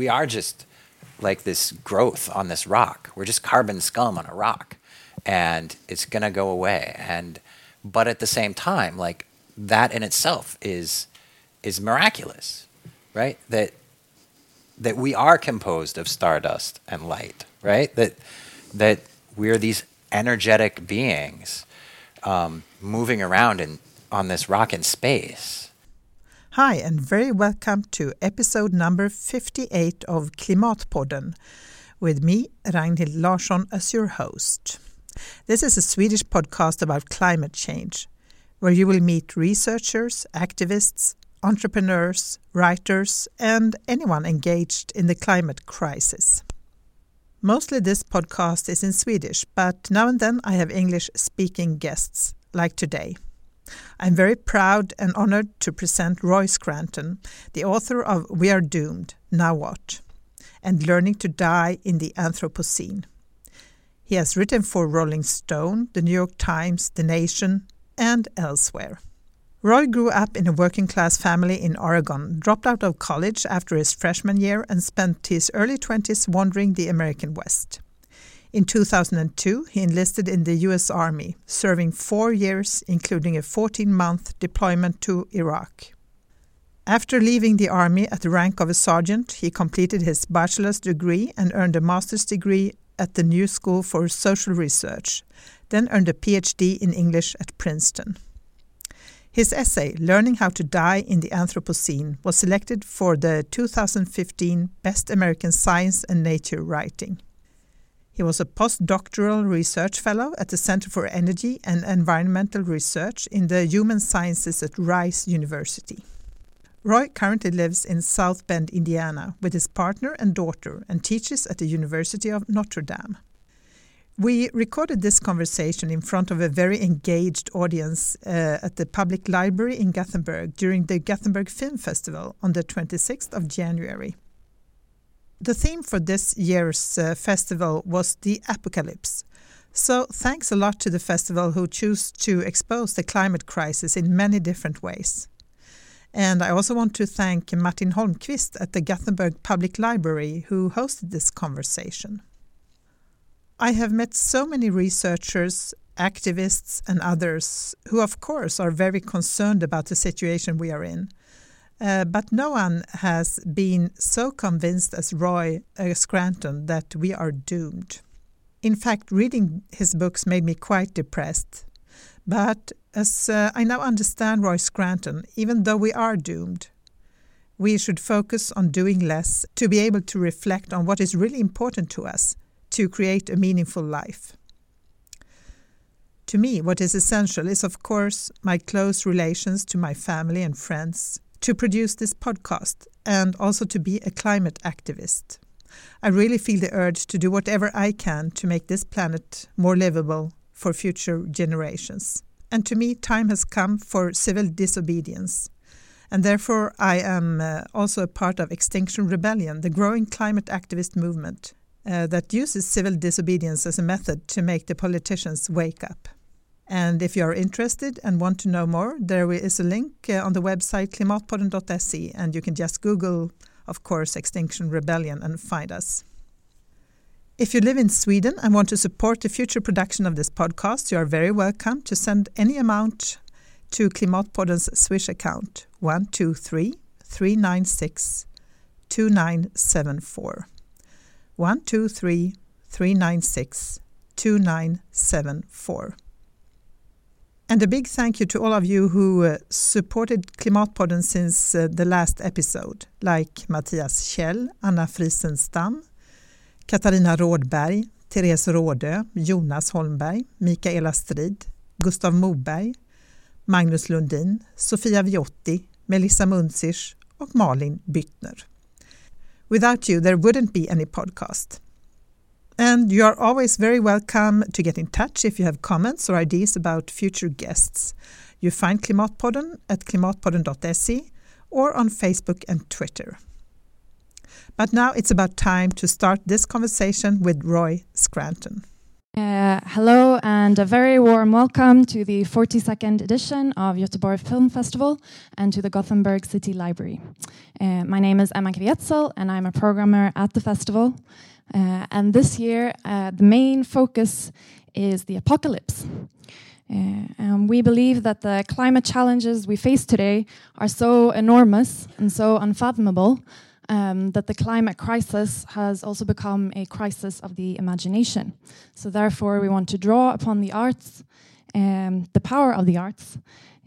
we are just like this growth on this rock. We're just carbon scum on a rock, and it's gonna go away. And but at the same time, like that in itself is is miraculous, right? That that we are composed of stardust and light, right? That that we are these energetic beings um, moving around in, on this rock in space. Hi, and very welcome to episode number 58 of Klimatpodden with me, Ragnhild Larsson, as your host. This is a Swedish podcast about climate change, where you will meet researchers, activists, entrepreneurs, writers, and anyone engaged in the climate crisis. Mostly this podcast is in Swedish, but now and then I have English speaking guests, like today. I'm very proud and honored to present Roy Scranton, the author of We Are Doomed, Now What? and Learning to Die in the Anthropocene. He has written for Rolling Stone, The New York Times, The Nation, and elsewhere. Roy grew up in a working class family in Oregon, dropped out of college after his freshman year, and spent his early 20s wandering the American West. In 2002, he enlisted in the U.S. Army, serving four years, including a 14 month deployment to Iraq. After leaving the Army at the rank of a sergeant, he completed his bachelor's degree and earned a master's degree at the New School for Social Research, then earned a PhD in English at Princeton. His essay, Learning How to Die in the Anthropocene, was selected for the 2015 Best American Science and Nature Writing. He was a postdoctoral research fellow at the Center for Energy and Environmental Research in the Human Sciences at Rice University. Roy currently lives in South Bend, Indiana, with his partner and daughter and teaches at the University of Notre Dame. We recorded this conversation in front of a very engaged audience uh, at the public library in Gothenburg during the Gothenburg Film Festival on the 26th of January. The theme for this year's uh, festival was the apocalypse. So, thanks a lot to the festival who choose to expose the climate crisis in many different ways. And I also want to thank Martin Holmqvist at the Gothenburg Public Library who hosted this conversation. I have met so many researchers, activists, and others who, of course, are very concerned about the situation we are in. Uh, but no one has been so convinced as Roy uh, Scranton that we are doomed. In fact, reading his books made me quite depressed. But as uh, I now understand Roy Scranton, even though we are doomed, we should focus on doing less to be able to reflect on what is really important to us to create a meaningful life. To me, what is essential is, of course, my close relations to my family and friends, to produce this podcast, and also to be a climate activist. I really feel the urge to do whatever I can to make this planet more livable for future generations. And to me, time has come for civil disobedience. And therefore, I am uh, also a part of Extinction Rebellion, the growing climate activist movement, uh, that uses civil disobedience as a method to make the politicians wake up. And if you are interested and want to know more, there is a link uh, on the website klimatpodden.se, and you can just Google, of course, Extinction Rebellion and find us. If you live in Sweden and want to support the future production of this podcast, you are very welcome to send any amount to Klimatpodden's Swish account 123 396 2974. 123 396 2974. And a big thank you to all of you who uh, supported Klimatpodden since uh, the last episode, like Mattias Kjell, Anna Friesenstam, Katarina Rådberg, Therese Rådö, Jonas Holmberg, Mikaela Strid, Gustav Moberg, Magnus Lundin, Sofia Viotti, Melissa Munzich och Malin Byttner. Without you, there wouldn't be any podcast. And you are always very welcome to get in touch if you have comments or ideas about future guests. You find Klimatpodden at klimatpodden.se or on Facebook and Twitter. But now it's about time to start this conversation with Roy Scranton. Uh, hello and a very warm welcome to the 42nd edition of Göteborg Film Festival and to the Gothenburg City Library. Uh, my name is Emma Kvietzel and I'm a programmer at the festival. Uh, and this year, uh, the main focus is the apocalypse. Uh, and we believe that the climate challenges we face today are so enormous and so unfathomable um, that the climate crisis has also become a crisis of the imagination. So, therefore, we want to draw upon the arts, um, the power of the arts,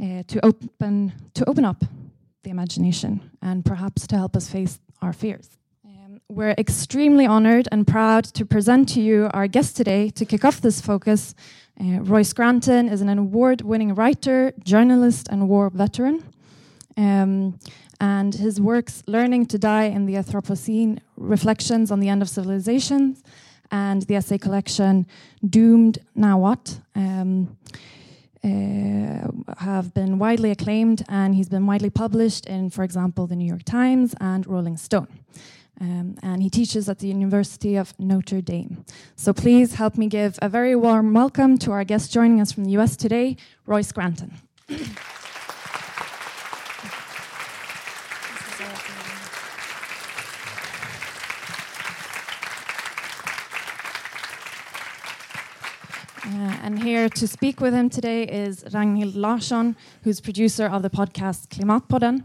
uh, to open to open up the imagination and perhaps to help us face our fears. We're extremely honored and proud to present to you our guest today to kick off this focus. Uh, Roy Scranton is an award winning writer, journalist, and war veteran. Um, and his works Learning to Die in the Anthropocene, Reflections on the End of Civilizations, and the essay collection Doomed Now What. Um, uh, have been widely acclaimed, and he's been widely published in, for example, the New York Times and Rolling Stone. Um, and he teaches at the University of Notre Dame. So please help me give a very warm welcome to our guest joining us from the US today, Roy Scranton. Uh, and here to speak with him today is Ragnhild Larsson, who's producer of the podcast Klimatpodden.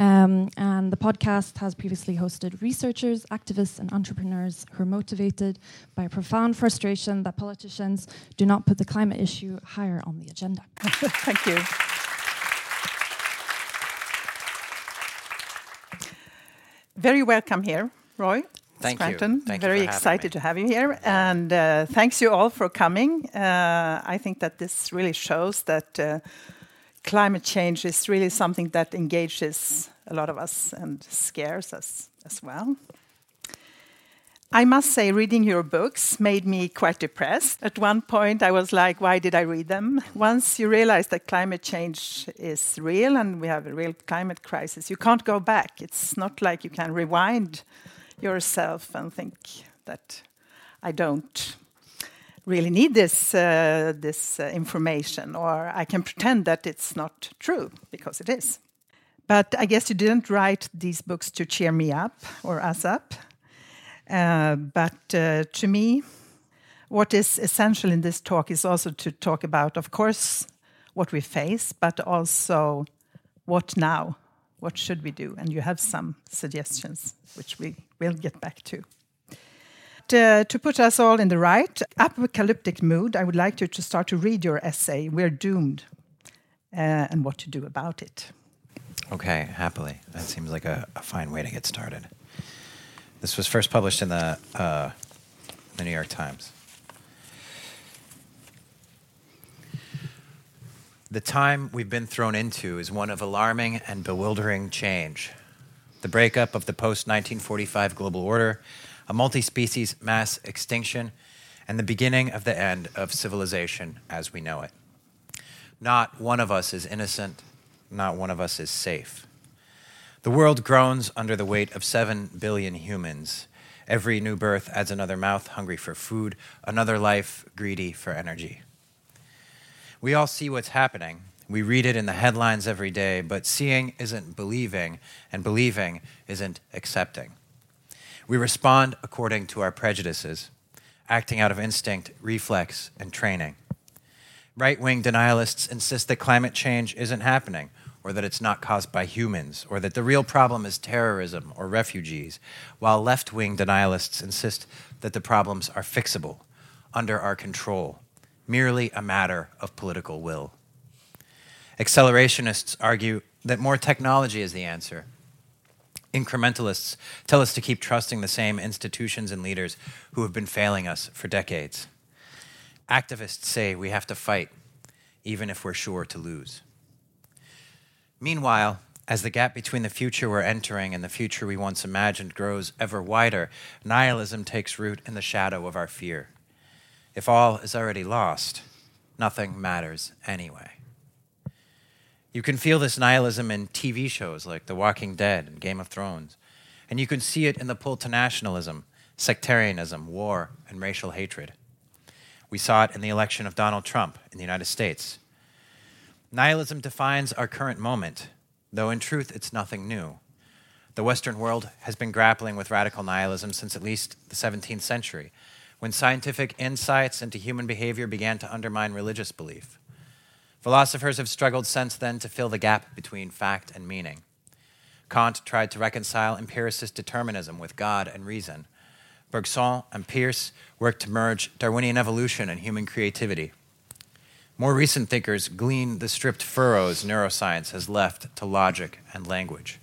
Um, and the podcast has previously hosted researchers, activists, and entrepreneurs who are motivated by a profound frustration that politicians do not put the climate issue higher on the agenda. Thank you. Very welcome here, Roy. Thank Scranton. you. Thank Very you for excited having to have you here, and uh, thanks you all for coming. Uh, I think that this really shows that uh, climate change is really something that engages a lot of us and scares us as well. I must say, reading your books made me quite depressed. At one point, I was like, why did I read them? Once you realize that climate change is real and we have a real climate crisis, you can't go back. It's not like you can rewind yourself and think that I don't really need this uh, this uh, information, or I can pretend that it's not true because it is. But I guess you didn't write these books to cheer me up or us up. Uh, but uh, to me, what is essential in this talk is also to talk about, of course, what we face, but also what now what should we do? And you have some suggestions, which we will get back to. To, to put us all in the right apocalyptic mood, I would like you to start to read your essay, We're Doomed, uh, and what to do about it. Okay, happily. That seems like a, a, fine way to get started. This was first published in the, uh, the New York Times. The time we've been thrown into is one of alarming and bewildering change. The breakup of the post 1945 global order, a multi species mass extinction, and the beginning of the end of civilization as we know it. Not one of us is innocent, not one of us is safe. The world groans under the weight of 7 billion humans. Every new birth adds another mouth hungry for food, another life greedy for energy. We all see what's happening. We read it in the headlines every day, but seeing isn't believing, and believing isn't accepting. We respond according to our prejudices, acting out of instinct, reflex, and training. Right wing denialists insist that climate change isn't happening, or that it's not caused by humans, or that the real problem is terrorism or refugees, while left wing denialists insist that the problems are fixable, under our control, merely a matter of political will. Accelerationists argue that more technology is the answer. Incrementalists tell us to keep trusting the same institutions and leaders who have been failing us for decades. Activists say we have to fight, even if we're sure to lose. Meanwhile, as the gap between the future we're entering and the future we once imagined grows ever wider, nihilism takes root in the shadow of our fear. If all is already lost, nothing matters anyway. You can feel this nihilism in TV shows like The Walking Dead and Game of Thrones, and you can see it in the pull to nationalism, sectarianism, war, and racial hatred. We saw it in the election of Donald Trump in the United States. Nihilism defines our current moment, though in truth it's nothing new. The Western world has been grappling with radical nihilism since at least the 17th century, when scientific insights into human behavior began to undermine religious belief. Philosophers have struggled since then to fill the gap between fact and meaning. Kant tried to reconcile empiricist determinism with God and reason. Bergson and Peirce worked to merge Darwinian evolution and human creativity. More recent thinkers glean the stripped furrows neuroscience has left to logic and language.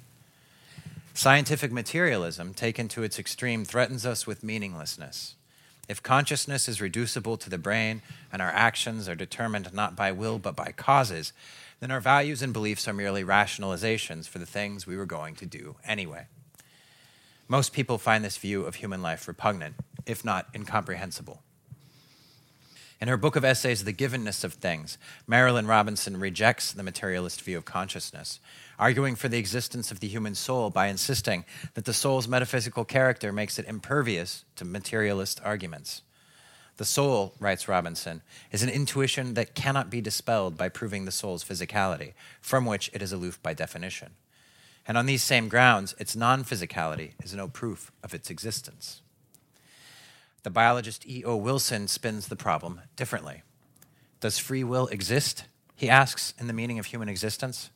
Scientific materialism, taken to its extreme, threatens us with meaninglessness. If consciousness is reducible to the brain and our actions are determined not by will but by causes, then our values and beliefs are merely rationalizations for the things we were going to do anyway. Most people find this view of human life repugnant, if not incomprehensible. In her book of essays, The Givenness of Things, Marilynne Robinson rejects the materialist view of consciousness, arguing for the existence of the human soul by insisting that the soul's metaphysical character makes it impervious to materialist arguments. The soul, writes Robinson, is an intuition that cannot be dispelled by proving the soul's physicality, from which it is aloof by definition. And on these same grounds, its non physicality is no proof of its existence. The biologist E.O. Wilson spins the problem differently. Does free will exist? He asks in the meaning of human existence.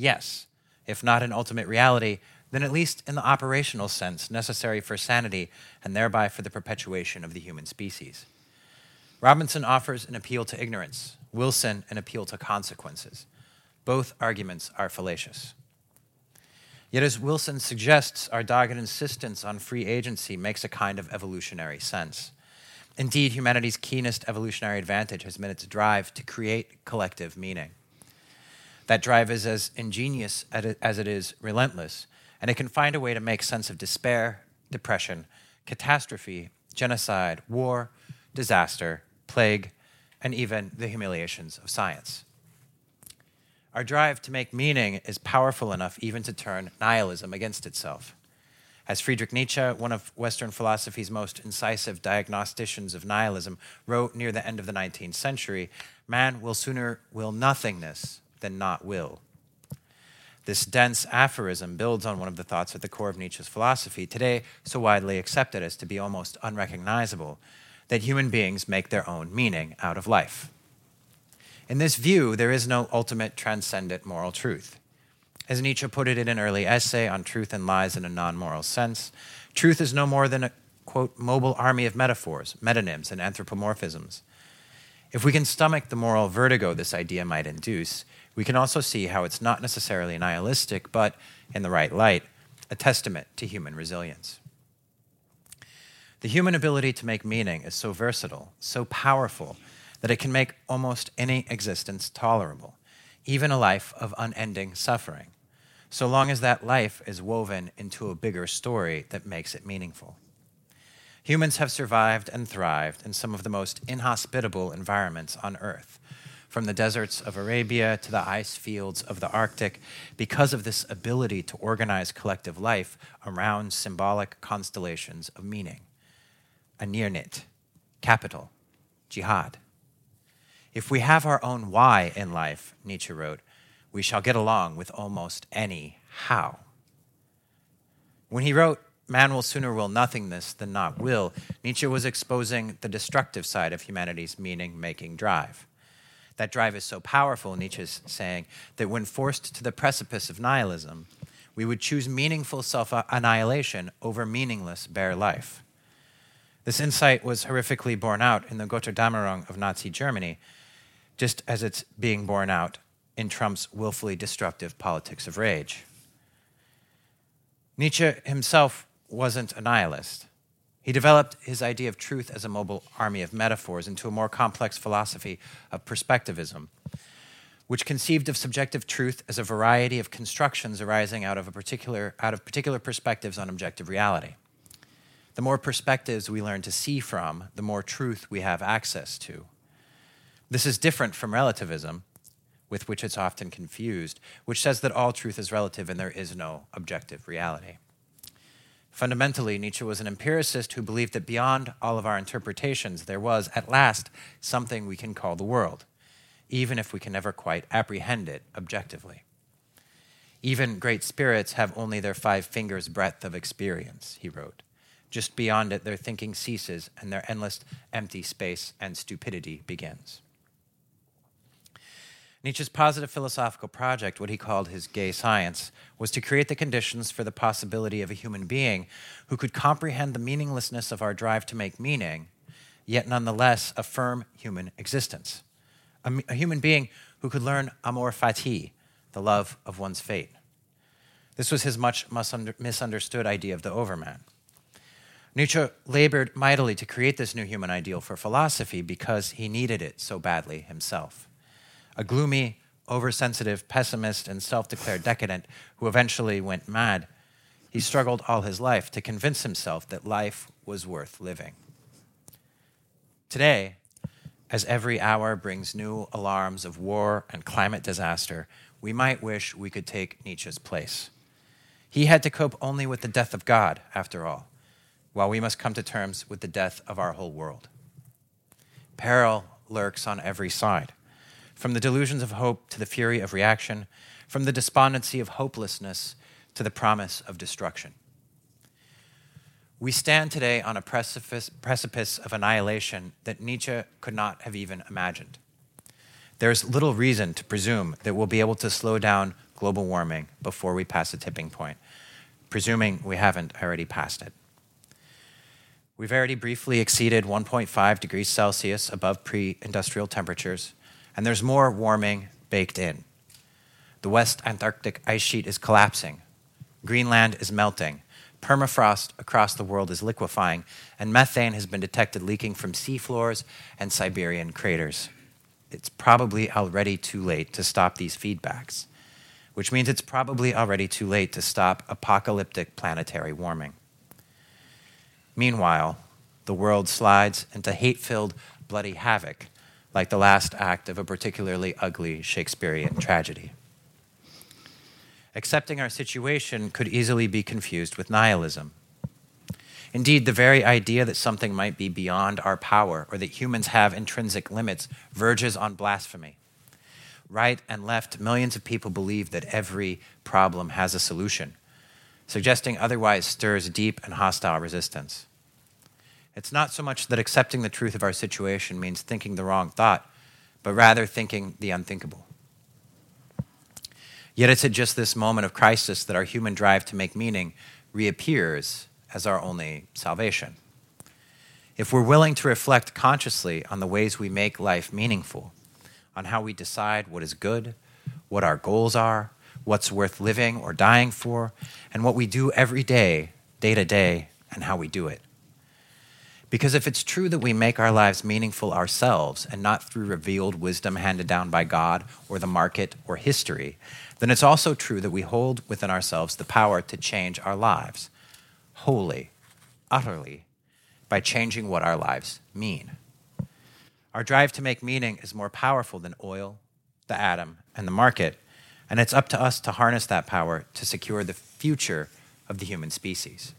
Yes, if not in ultimate reality, then at least in the operational sense necessary for sanity and thereby for the perpetuation of the human species. Robinson offers an appeal to ignorance, Wilson, an appeal to consequences. Both arguments are fallacious. Yet, as Wilson suggests, our dogged insistence on free agency makes a kind of evolutionary sense. Indeed, humanity's keenest evolutionary advantage has been its drive to create collective meaning. That drive is as ingenious as it is relentless, and it can find a way to make sense of despair, depression, catastrophe, genocide, war, disaster, plague, and even the humiliations of science. Our drive to make meaning is powerful enough even to turn nihilism against itself. As Friedrich Nietzsche, one of Western philosophy's most incisive diagnosticians of nihilism, wrote near the end of the 19th century, man will sooner will nothingness than not will. This dense aphorism builds on one of the thoughts at the core of Nietzsche's philosophy, today so widely accepted as to be almost unrecognizable, that human beings make their own meaning out of life. In this view, there is no ultimate transcendent moral truth. As Nietzsche put it in an early essay on truth and lies in a non moral sense, truth is no more than a, quote, mobile army of metaphors, metonyms, and anthropomorphisms. If we can stomach the moral vertigo this idea might induce, we can also see how it's not necessarily nihilistic, but, in the right light, a testament to human resilience. The human ability to make meaning is so versatile, so powerful, that it can make almost any existence tolerable, even a life of unending suffering, so long as that life is woven into a bigger story that makes it meaningful. Humans have survived and thrived in some of the most inhospitable environments on Earth, from the deserts of Arabia to the ice fields of the Arctic, because of this ability to organize collective life around symbolic constellations of meaning anirnit, capital, jihad. If we have our own why in life, Nietzsche wrote, we shall get along with almost any how. When he wrote, Man will sooner will nothingness than not will, Nietzsche was exposing the destructive side of humanity's meaning making drive. That drive is so powerful, Nietzsche's saying, that when forced to the precipice of nihilism, we would choose meaningful self annihilation over meaningless bare life. This insight was horrifically borne out in the Gotterdammerung of Nazi Germany, just as it's being borne out in Trump's willfully destructive politics of rage. Nietzsche himself wasn't a nihilist. He developed his idea of truth as a mobile army of metaphors into a more complex philosophy of perspectivism, which conceived of subjective truth as a variety of constructions arising out of, a particular, out of particular perspectives on objective reality. The more perspectives we learn to see from, the more truth we have access to. This is different from relativism, with which it's often confused, which says that all truth is relative and there is no objective reality. Fundamentally, Nietzsche was an empiricist who believed that beyond all of our interpretations, there was, at last, something we can call the world, even if we can never quite apprehend it objectively. Even great spirits have only their five fingers' breadth of experience, he wrote. Just beyond it, their thinking ceases and their endless empty space and stupidity begins. Nietzsche's positive philosophical project, what he called his gay science, was to create the conditions for the possibility of a human being who could comprehend the meaninglessness of our drive to make meaning, yet nonetheless affirm human existence. A, a human being who could learn amor fati, the love of one's fate. This was his much misunderstood idea of the overman. Nietzsche labored mightily to create this new human ideal for philosophy because he needed it so badly himself. A gloomy, oversensitive, pessimist, and self declared decadent who eventually went mad, he struggled all his life to convince himself that life was worth living. Today, as every hour brings new alarms of war and climate disaster, we might wish we could take Nietzsche's place. He had to cope only with the death of God, after all, while we must come to terms with the death of our whole world. Peril lurks on every side, from the delusions of hope to the fury of reaction, from the despondency of hopelessness to the promise of destruction. We stand today on a precipice, precipice of annihilation that Nietzsche could not have even imagined. There's little reason to presume that we'll be able to slow down global warming before we pass a tipping point, presuming we haven't already passed it. We've already briefly exceeded 1.5 degrees Celsius above pre industrial temperatures, and there's more warming baked in. The West Antarctic ice sheet is collapsing, Greenland is melting, Permafrost across the world is liquefying, and methane has been detected leaking from seafloors and Siberian craters. It's probably already too late to stop these feedbacks, which means it's probably already too late to stop apocalyptic planetary warming. Meanwhile, the world slides into hate filled, bloody havoc, like the last act of a particularly ugly Shakespearean tragedy. Accepting our situation could easily be confused with nihilism. Indeed, the very idea that something might be beyond our power or that humans have intrinsic limits verges on blasphemy. Right and left, millions of people believe that every problem has a solution. Suggesting otherwise stirs deep and hostile resistance. It's not so much that accepting the truth of our situation means thinking the wrong thought, but rather thinking the unthinkable. Yet it's at just this moment of crisis that our human drive to make meaning reappears as our only salvation. If we're willing to reflect consciously on the ways we make life meaningful, on how we decide what is good, what our goals are, what's worth living or dying for, and what we do every day, day to day, and how we do it. Because if it's true that we make our lives meaningful ourselves and not through revealed wisdom handed down by God or the market or history, then it's also true that we hold within ourselves the power to change our lives wholly, utterly, by changing what our lives mean. Our drive to make meaning is more powerful than oil, the atom, and the market, and it's up to us to harness that power to secure the future of the human species.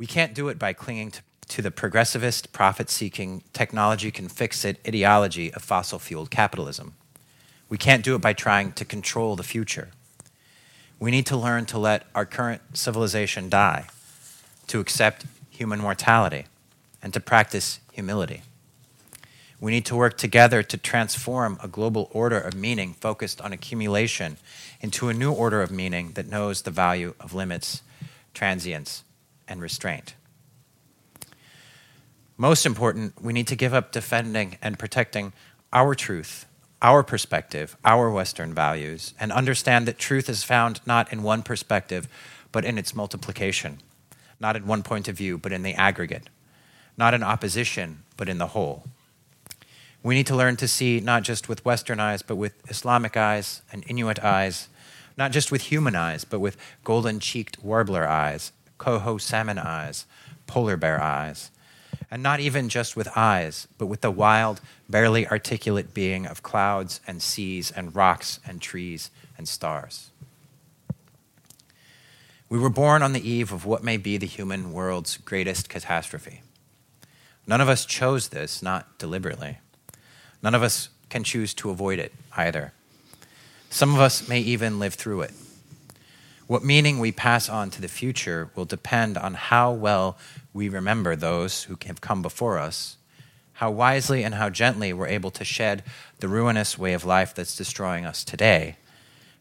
We can't do it by clinging to, to the progressivist, profit seeking, technology can fix it ideology of fossil fueled capitalism. We can't do it by trying to control the future. We need to learn to let our current civilization die, to accept human mortality, and to practice humility. We need to work together to transform a global order of meaning focused on accumulation into a new order of meaning that knows the value of limits, transience, and restraint. Most important, we need to give up defending and protecting our truth, our perspective, our Western values, and understand that truth is found not in one perspective, but in its multiplication, not in one point of view, but in the aggregate, not in opposition, but in the whole. We need to learn to see not just with Western eyes, but with Islamic eyes and Inuit eyes, not just with human eyes, but with golden cheeked warbler eyes, coho salmon eyes, polar bear eyes, and not even just with eyes, but with the wild, barely articulate being of clouds and seas and rocks and trees and stars. We were born on the eve of what may be the human world's greatest catastrophe. None of us chose this, not deliberately. None of us can choose to avoid it either. Some of us may even live through it. What meaning we pass on to the future will depend on how well we remember those who have come before us, how wisely and how gently we're able to shed the ruinous way of life that's destroying us today,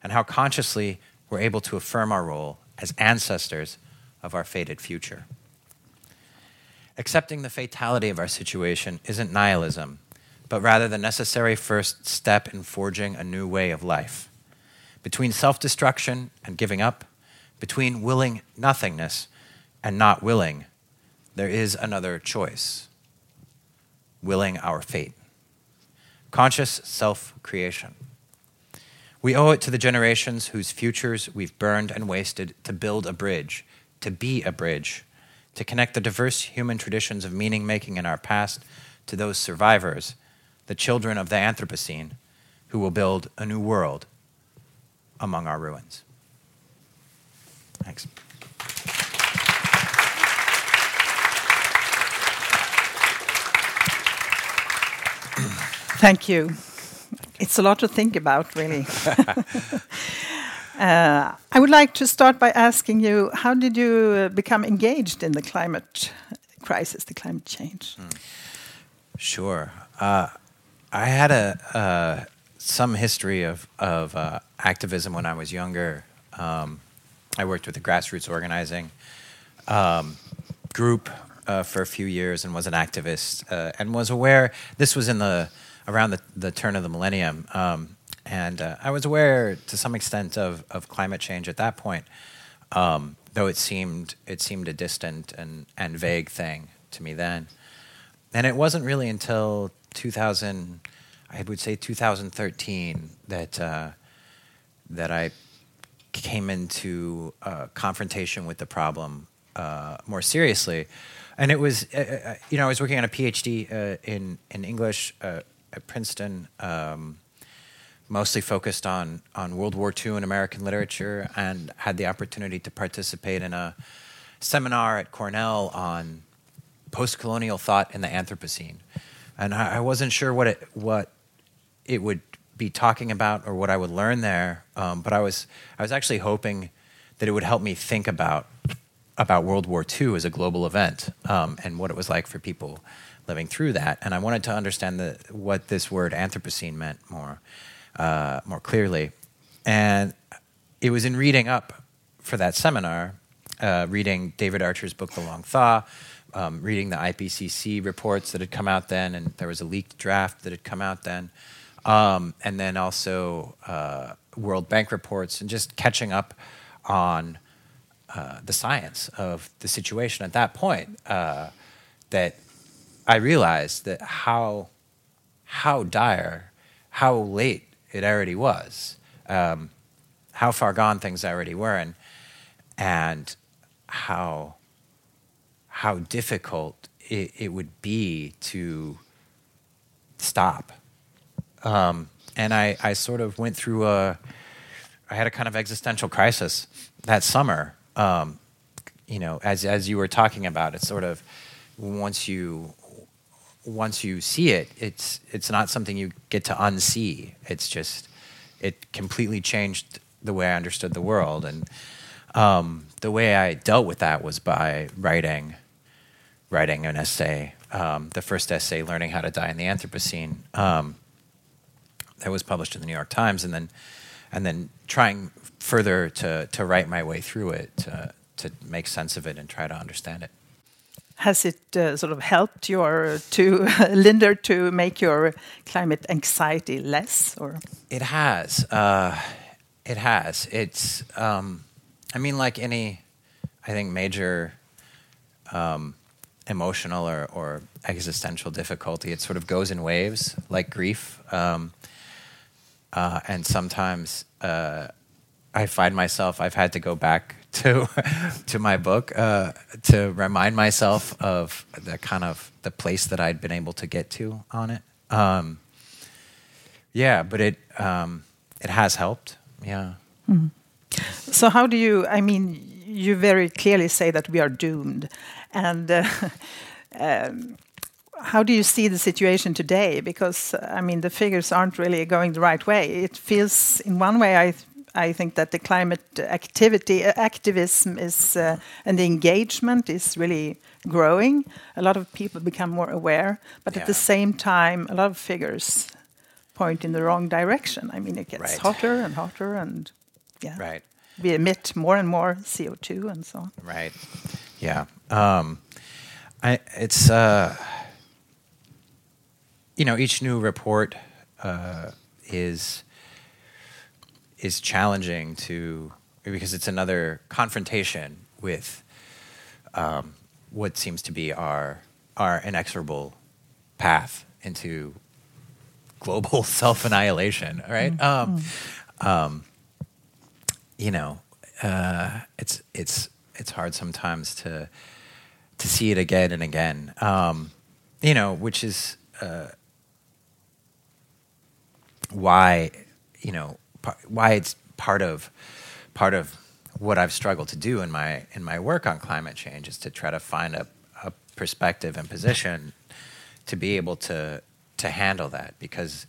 and how consciously we're able to affirm our role as ancestors of our fated future. Accepting the fatality of our situation isn't nihilism, but rather the necessary first step in forging a new way of life between self destruction and giving up, between willing nothingness and not willing, there is another choice willing our fate. Conscious self creation. We owe it to the generations whose futures we've burned and wasted to build a bridge, to be a bridge, to connect the diverse human traditions of meaning making in our past to those survivors, the children of the Anthropocene, who will build a new world among our ruins. Thanks. Thank you. It's a lot to think about, really. uh, I would like to start by asking you how did you uh, become engaged in the climate crisis, the climate change? Mm. Sure. Uh, I had a uh, some history of of uh, activism when I was younger. Um, I worked with a grassroots organizing um, group uh, for a few years and was an activist uh, and was aware. This was in the around the, the turn of the millennium, um, and uh, I was aware to some extent of of climate change at that point, um, though it seemed it seemed a distant and and vague thing to me then. And it wasn't really until 2000, I would say 2013, that uh, that I came into uh, confrontation with the problem uh, more seriously. And it was, uh, uh, you know, I was working on a PhD uh, in in English at Princeton, um, mostly focused on on World War II and American literature, and had the opportunity to participate in a seminar at Cornell on post-colonial thought in the Anthropocene. And I, I wasn't sure what it what it would be talking about or what I would learn there. Um, but I was I was actually hoping that it would help me think about about World War II as a global event um, and what it was like for people living through that. And I wanted to understand the, what this word Anthropocene meant more uh, more clearly. And it was in reading up for that seminar, uh, reading David Archer's book The Long Thaw. Um, reading the IPCC reports that had come out then, and there was a leaked draft that had come out then, um, and then also uh, World Bank reports, and just catching up on uh, the science of the situation at that point. Uh, that I realized that how how dire, how late it already was, um, how far gone things already were, and and how how difficult it, it would be to stop um, and I, I sort of went through a, I had a kind of existential crisis that summer. Um, you know, as as you were talking about, it's sort of once you once you see it, it's it's not something you get to unsee. It's just it completely changed the way I understood the world, and um, the way I dealt with that was by writing writing an essay. Um, the first essay, learning how to die in the Anthropocene. Um, that was published in the New York Times, and then and then trying further to to write my way through it to to make sense of it and try to understand it. Has it uh, sort of helped your to Linder to make your climate anxiety less, or it has? Uh, it has. It's. Um, I mean, like any, I think major. Um, emotional or, or existential difficulty, it sort of goes in waves, like grief. Um, uh, and sometimes uh, I find myself I've had to go back to to my book uh, to remind myself of the kind of the place that I'd been able to get to on it. Um, yeah, but it um, it has helped. Yeah. Mm. So how do you? I mean, you very clearly say that we are doomed. And uh, um, how do you see the situation today? Because uh, I mean, the figures aren't really going the right way. It feels, in one way, I I think that the climate activity, uh, activism is, uh, and the engagement is really growing. A lot of people become more aware, but yeah. at the same time, a lot of figures point in the wrong direction. I mean, it gets right. hotter and hotter, and yeah, right. We emit more and more CO two and so on. Right. Yeah. Um, I, it's uh, you know each new report uh, is is challenging to because it's another confrontation with um, what seems to be our our inexorable path into global self annihilation. Right? Mm-hmm. Um, um, you know, uh, it's it's it's hard sometimes to to see it again and again. Um, you know, which is uh, why you know why it's part of part of what I've struggled to do in my in my work on climate change is to try to find a, a perspective and position to be able to to handle that. Because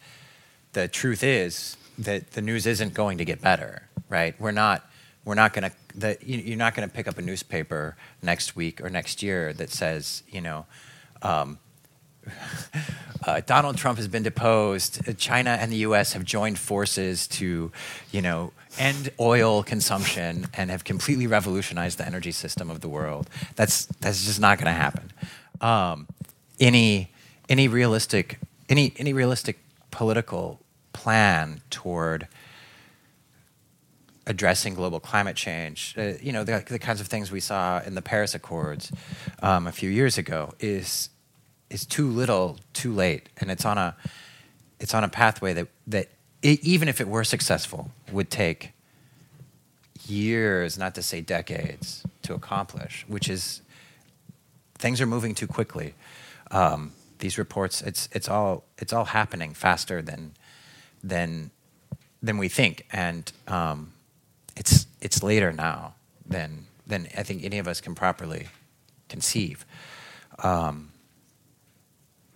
the truth is that the news isn't going to get better right? We're not we're not going to you're not going to pick up a newspaper next week or next year that says you know um, uh, Donald Trump has been deposed. Uh, China and the U.S. have joined forces to, you know, end oil consumption and have completely revolutionized the energy system of the world. That's that's just not going to happen. Um, any any realistic any any realistic political plan toward addressing global climate change, uh, you know, the, the, kinds of things we saw in the Paris Accords um, a few years ago is is too little, too late, and it's on a it's on a pathway that that it, even if it were successful, would take years, not to say decades, to accomplish. Which is things are moving too quickly. Um, these reports, it's it's all it's all happening faster than than than we think, and um, it's it's later now than than I think any of us can properly conceive. Um,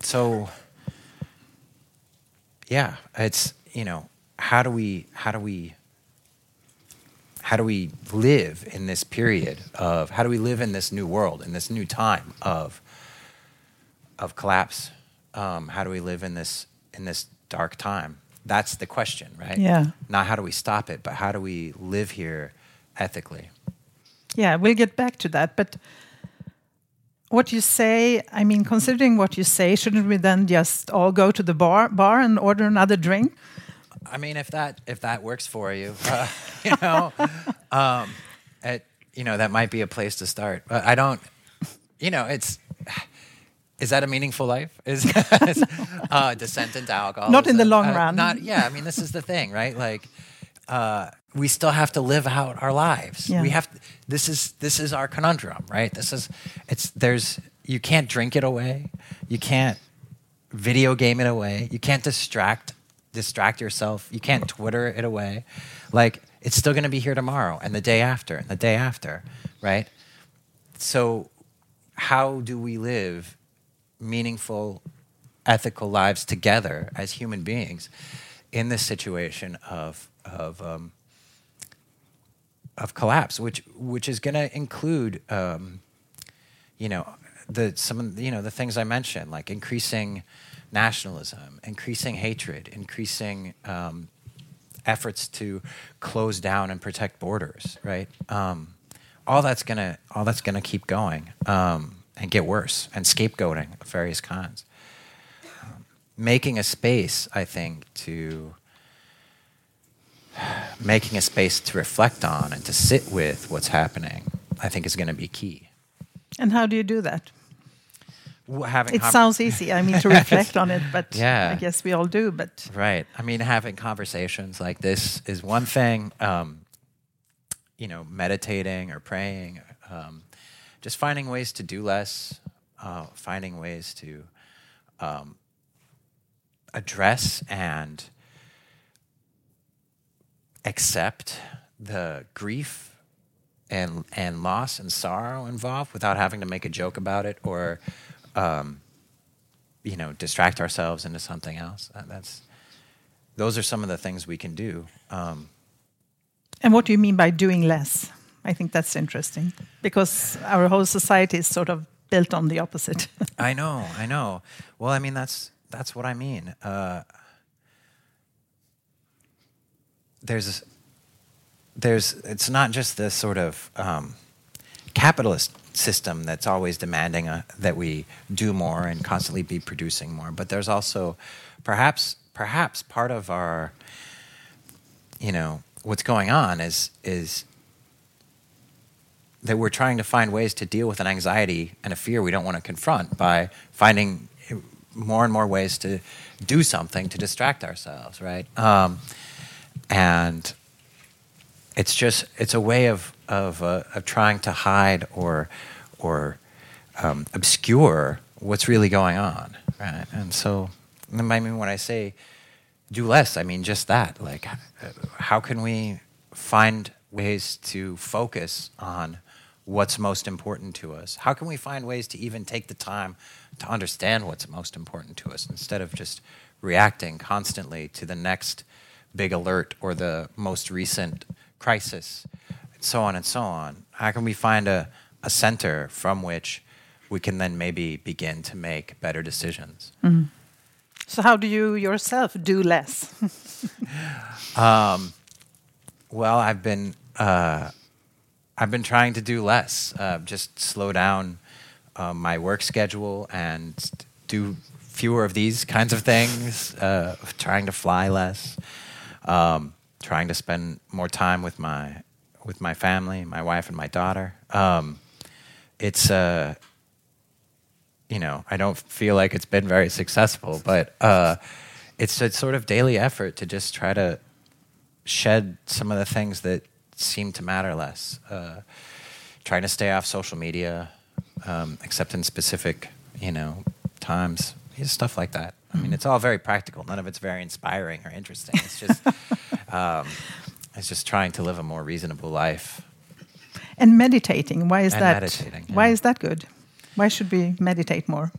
so yeah, it's you know how do we how do we how do we live in this period of how do we live in this new world in this new time of of collapse? Um, how do we live in this in this dark time? That's the question right? Yeah. Not how do we stop it but how do we live here ethically? Yeah we'll get back to that but what you say, I mean, considering what you say, shouldn't we then just all go to the bar bar and order another drink? I mean, if that if that works for you, uh, you know, um, it, you know that might be a place to start. But I don't, you know, it's is that a meaningful life? Is uh, descent into alcohol? Not in the long uh, run. Not yeah. I mean, this is the thing, right? Like, uh, we still have to live out our lives. Yeah. We have to, this is this is our conundrum, right? This is it's there's you can't drink it away. You can't video game it away. You can't distract distract yourself. You can't Twitter it away. Like it's still going to be here tomorrow and the day after and the day after, right? So how do we live meaningful ethical lives together as human beings in this situation of of um, of collapse, which which is going to include, um, you know, the some of you know the things I mentioned, like increasing nationalism, increasing hatred, increasing um, efforts to close down and protect borders, right? Um, all that's gonna all that's gonna keep going um, and get worse, and scapegoating of various kinds. Um, making a space, I think, to making a space to reflect on and to sit with what's happening, I think is going to be key. And how do you do that? Well, it sounds easy. I mean, to reflect on it, but yeah. I guess we all do. But right. I mean, having conversations like this is one thing. Um, you know, meditating or praying, um, just finding ways to do less, uh, finding ways to um, address and accept the grief and and loss and sorrow involved without having to make a joke about it or um, you know distract ourselves into something else. Uh, that's those are some of the things we can do. Um, and what do you mean by doing less? I think that's interesting because our whole society is sort of built on the opposite. I know, I know. Well, I mean that's that's what I mean. Uh, there's there's it's not just this sort of um, capitalist system that's always demanding a, that we do more and constantly be producing more, but there's also perhaps perhaps part of our you know what's going on is is that we're trying to find ways to deal with an anxiety and a fear we don't want to confront by finding more and more ways to do something to distract ourselves, right? Um, and it's just it's a way of of, uh, of trying to hide or or um, obscure what's really going on, right? And so, I mean, when I say do less, I mean just that. Like, how can we find ways to focus on what's most important to us? How can we find ways to even take the time to understand what's most important to us instead of just reacting constantly to the next big alert or the most recent crisis, and so on and so on? How can we find a, a center from which we can then maybe begin to make better decisions? Mm. So, how do you yourself do less? um, well, I've been uh, I've been trying to do less, uh, just slow down uh, my work schedule and do fewer of these kinds of things. Uh, trying to fly less, um, trying to spend more time with my with my family, my wife and my daughter. Um, it's uh, you know, I don't feel like it's been very successful, but uh, it's a sort of daily effort to just try to shed some of the things that seem to matter less. Uh, trying to stay off social media, um, except in specific, you know, times, stuff like that. I mean, it's all very practical. None of it's very inspiring or interesting. It's just, um, it's just trying to live a more reasonable life. And meditating. Why is and that? Meditating. Yeah. Why is that good? Why should we meditate more?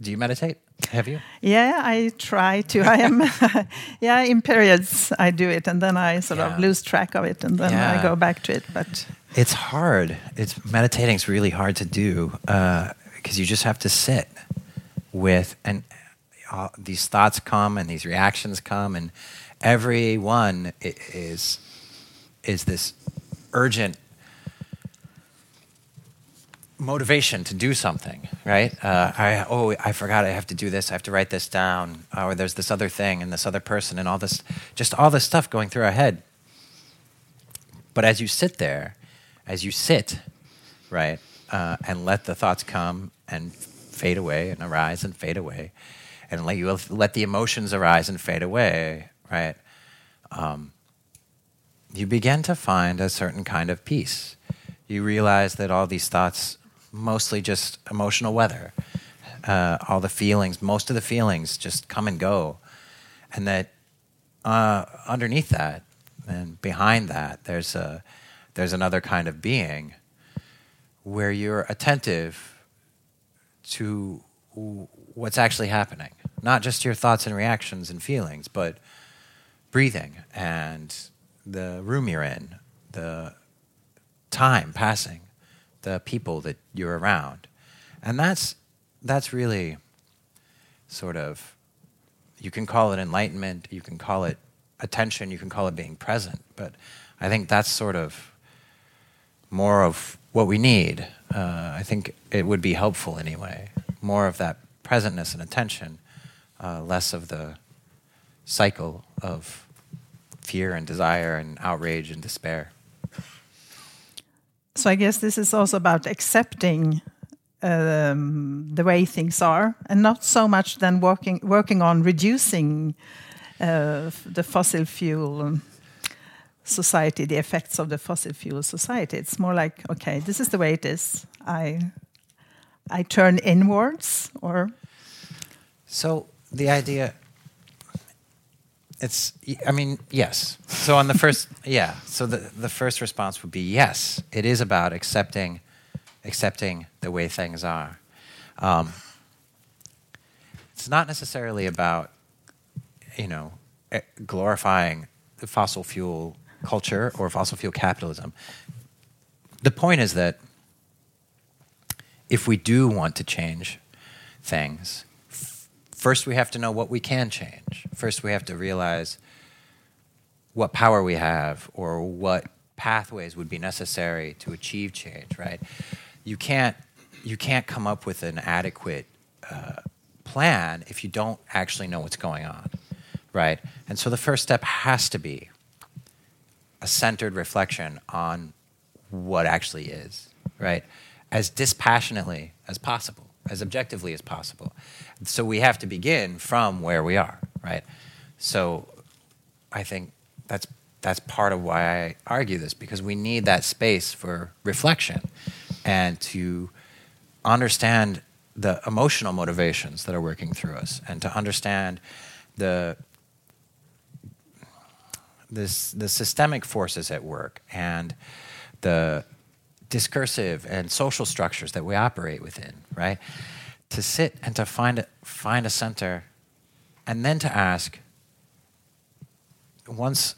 Do you meditate? Have you? Yeah, I try to. I am, yeah, in periods I do it, and then I sort yeah. of lose track of it, and then yeah. I go back to it. But it's hard. It's meditating is really hard to do because uh, you just have to sit with, and uh, these thoughts come, and these reactions come, and every one is is this urgent motivation to do something, right? Uh, I oh I forgot I have to do this. I have to write this down. Or there's this other thing and this other person and all this, just all this stuff going through our head. But as you sit there, as you sit, right, uh, and let the thoughts come and fade away and arise and fade away, and let you let the emotions arise and fade away, right? Um, you begin to find a certain kind of peace. You realize that all these thoughts mostly just emotional weather. Uh, all the feelings, most of the feelings just come and go. And that uh, underneath that and behind that, there's, a, there's another kind of being where you're attentive to what's actually happening. Not just your thoughts and reactions and feelings, but breathing and the room you're in, the time passing the people that you're around. And that's that's really sort of you can call it enlightenment, you can call it attention, you can call it being present, but I think that's sort of more of what we need. Uh, I think it would be helpful anyway. More of that presentness and attention, uh, less of the cycle of fear and desire and outrage and despair. So I guess this is also about accepting um, the way things are, and not so much then working working on reducing uh, the fossil fuel society, the effects of the fossil fuel society. It's more like, okay, this is the way it is. I I turn inwards, or so the idea. It's. I mean, yes. so on the first, yeah. So the the first response would be yes. It is about accepting, accepting the way things are. Um, it's not necessarily about, you know, eh, glorifying the fossil fuel culture or fossil fuel capitalism. The point is that if we do want to change things, first we have to know what we can change. First we have to realize what power we have or what pathways would be necessary to achieve change, right? You can't, you can't come up with an adequate uh, plan if you don't actually know what's going on, right? And so the first step has to be a centered reflection on what actually is, right? As dispassionately as possible, as objectively as possible. So we have to begin from where we are, right? So I think that's that's part of why I argue this because we need that space for reflection and to understand the emotional motivations that are working through us and to understand the this the systemic forces at work and the discursive and social structures that we operate within, right? To sit and to find a, find a center and then to ask once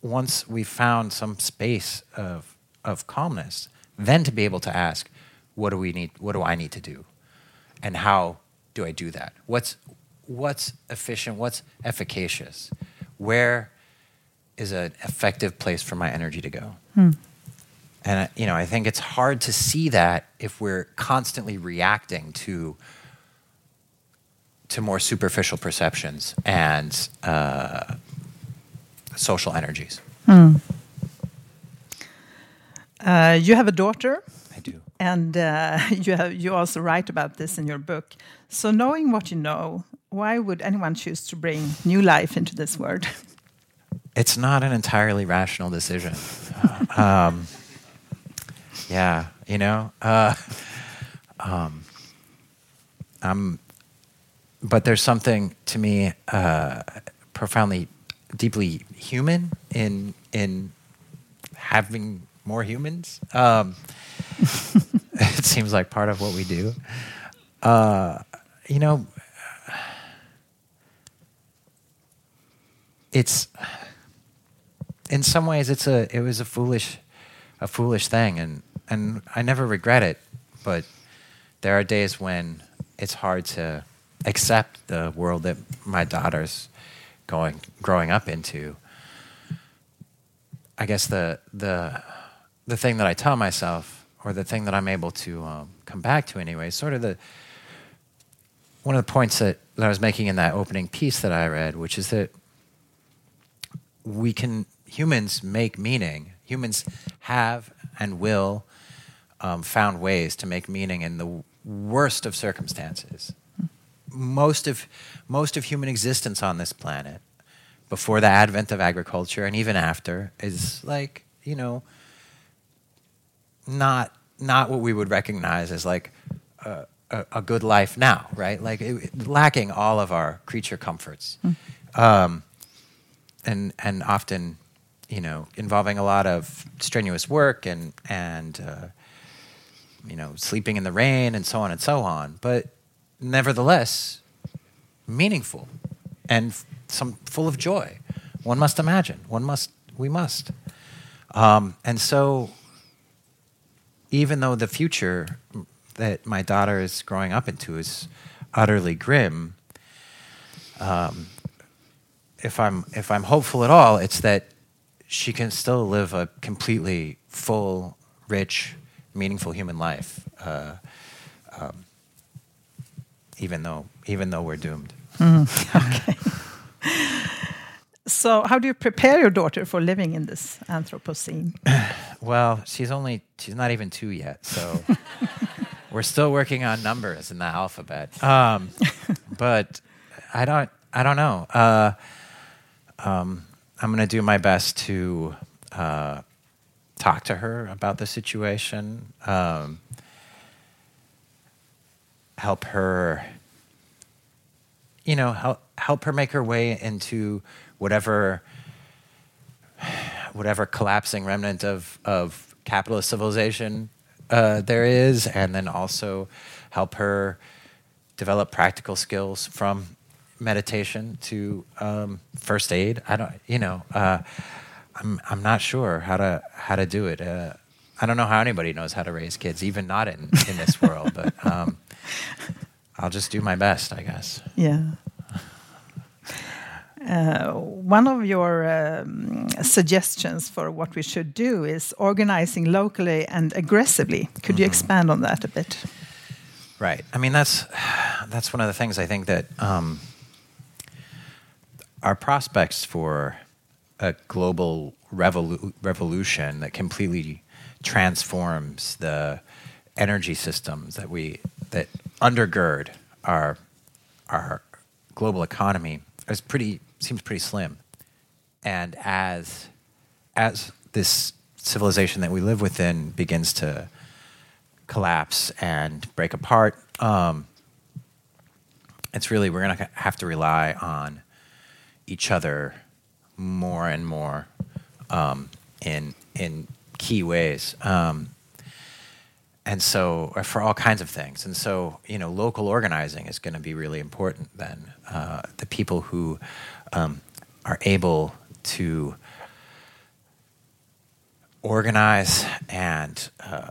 once we've found some space of of calmness, then to be able to ask, what do we need what do I need to do? And how do I do that? What's what's efficient, what's efficacious? Where is an effective place for my energy to go? And you know, I think it's hard to see that if we're constantly reacting to to more superficial perceptions and uh, social energies. Uh, you have a daughter, I do. and uh, you have you also write about this in your book. So, knowing what you know, why would anyone choose to bring new life into this world? It's not an entirely rational decision. um, yeah, you know. Uh, um, I'm, but there's something to me uh, profoundly, deeply human in in having more humans. Um, it seems like part of what we do. Uh, you know, it's in some ways it's a it was a foolish a foolish thing and and I never regret it but there are days when it's hard to accept the world that my daughter's going growing up into. I guess the the the thing that I tell myself or the thing that I'm able to um, come back to anyway sort of the one of the points that, that I was making in that opening piece that I read, which is that we can humans make meaning. Humans have and will um, found ways to make meaning in the worst of circumstances. Most of most of human existence on this planet, before the advent of agriculture and even after, is like you know not not what we would recognize as like a, a, a good life now, right? Like it, lacking all of our creature comforts. Um, and and often, you know, involving a lot of strenuous work and and uh, you know, sleeping in the rain and so on and so on. But nevertheless, meaningful and f- some full of joy. One must imagine. One must. We must. Um, and so, even though the future that my daughter is growing up into is utterly grim, um, if I'm if I'm hopeful at all, it's that she can still live a completely full, rich, meaningful human life, uh, um, even though even though we're doomed. Okay. So, how do you prepare your daughter for living in this Anthropocene? Well, she's only she's not even two yet, so we're still working on numbers in the alphabet. Um, but I don't I don't know. Uh, um, I'm going to do my best to uh, talk to her about the situation, um, help her, you know, help help her make her way into whatever whatever collapsing remnant of of capitalist civilization uh, there is, and then also help her develop practical skills from meditation to um, first aid. I don't, you know, uh, I'm I'm not sure how to how to do it. Uh, I don't know how anybody knows how to raise kids, even not in in this world. But um, I'll just do my best, I guess. Yeah. Uh, one of your um, suggestions for what we should do is organizing locally and aggressively. Could mm you mm-hmm. expand on that a bit? Right. I mean, that's that's one of the things I think that um, our prospects for a global revolu revolution that completely transforms the energy systems that we that undergird our our global economy is pretty seems pretty slim. And as as this civilization that we live within begins to collapse and break apart, um, it's really we're going to have to rely on each other more and more um, in in key ways. Um, and so uh, for all kinds of things and so you know local organizing is going to be really important then uh, the people who um, are able to organize and uh,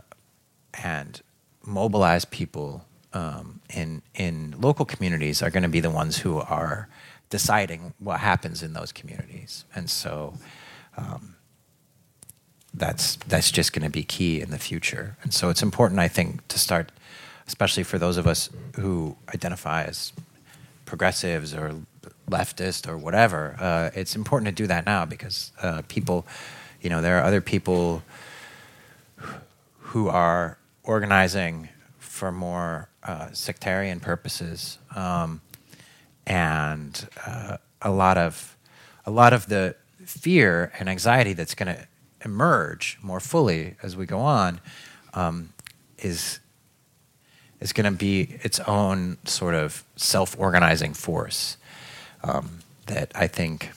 and mobilize people um, in in local communities are going to be the ones who are deciding what happens in those communities and so um, that's that's just going to be key in the future. And so it's important, I think, to start, especially for those of us who identify as progressives or leftist or whatever. Uh, it's important to do that now because uh, people, you know, there are other people who are organizing for more uh, sectarian purposes, um, and uh, a lot of a lot of the fear and anxiety that's going to emerge more fully as we go on um, is is going to be its own sort of self-organizing force um, that I think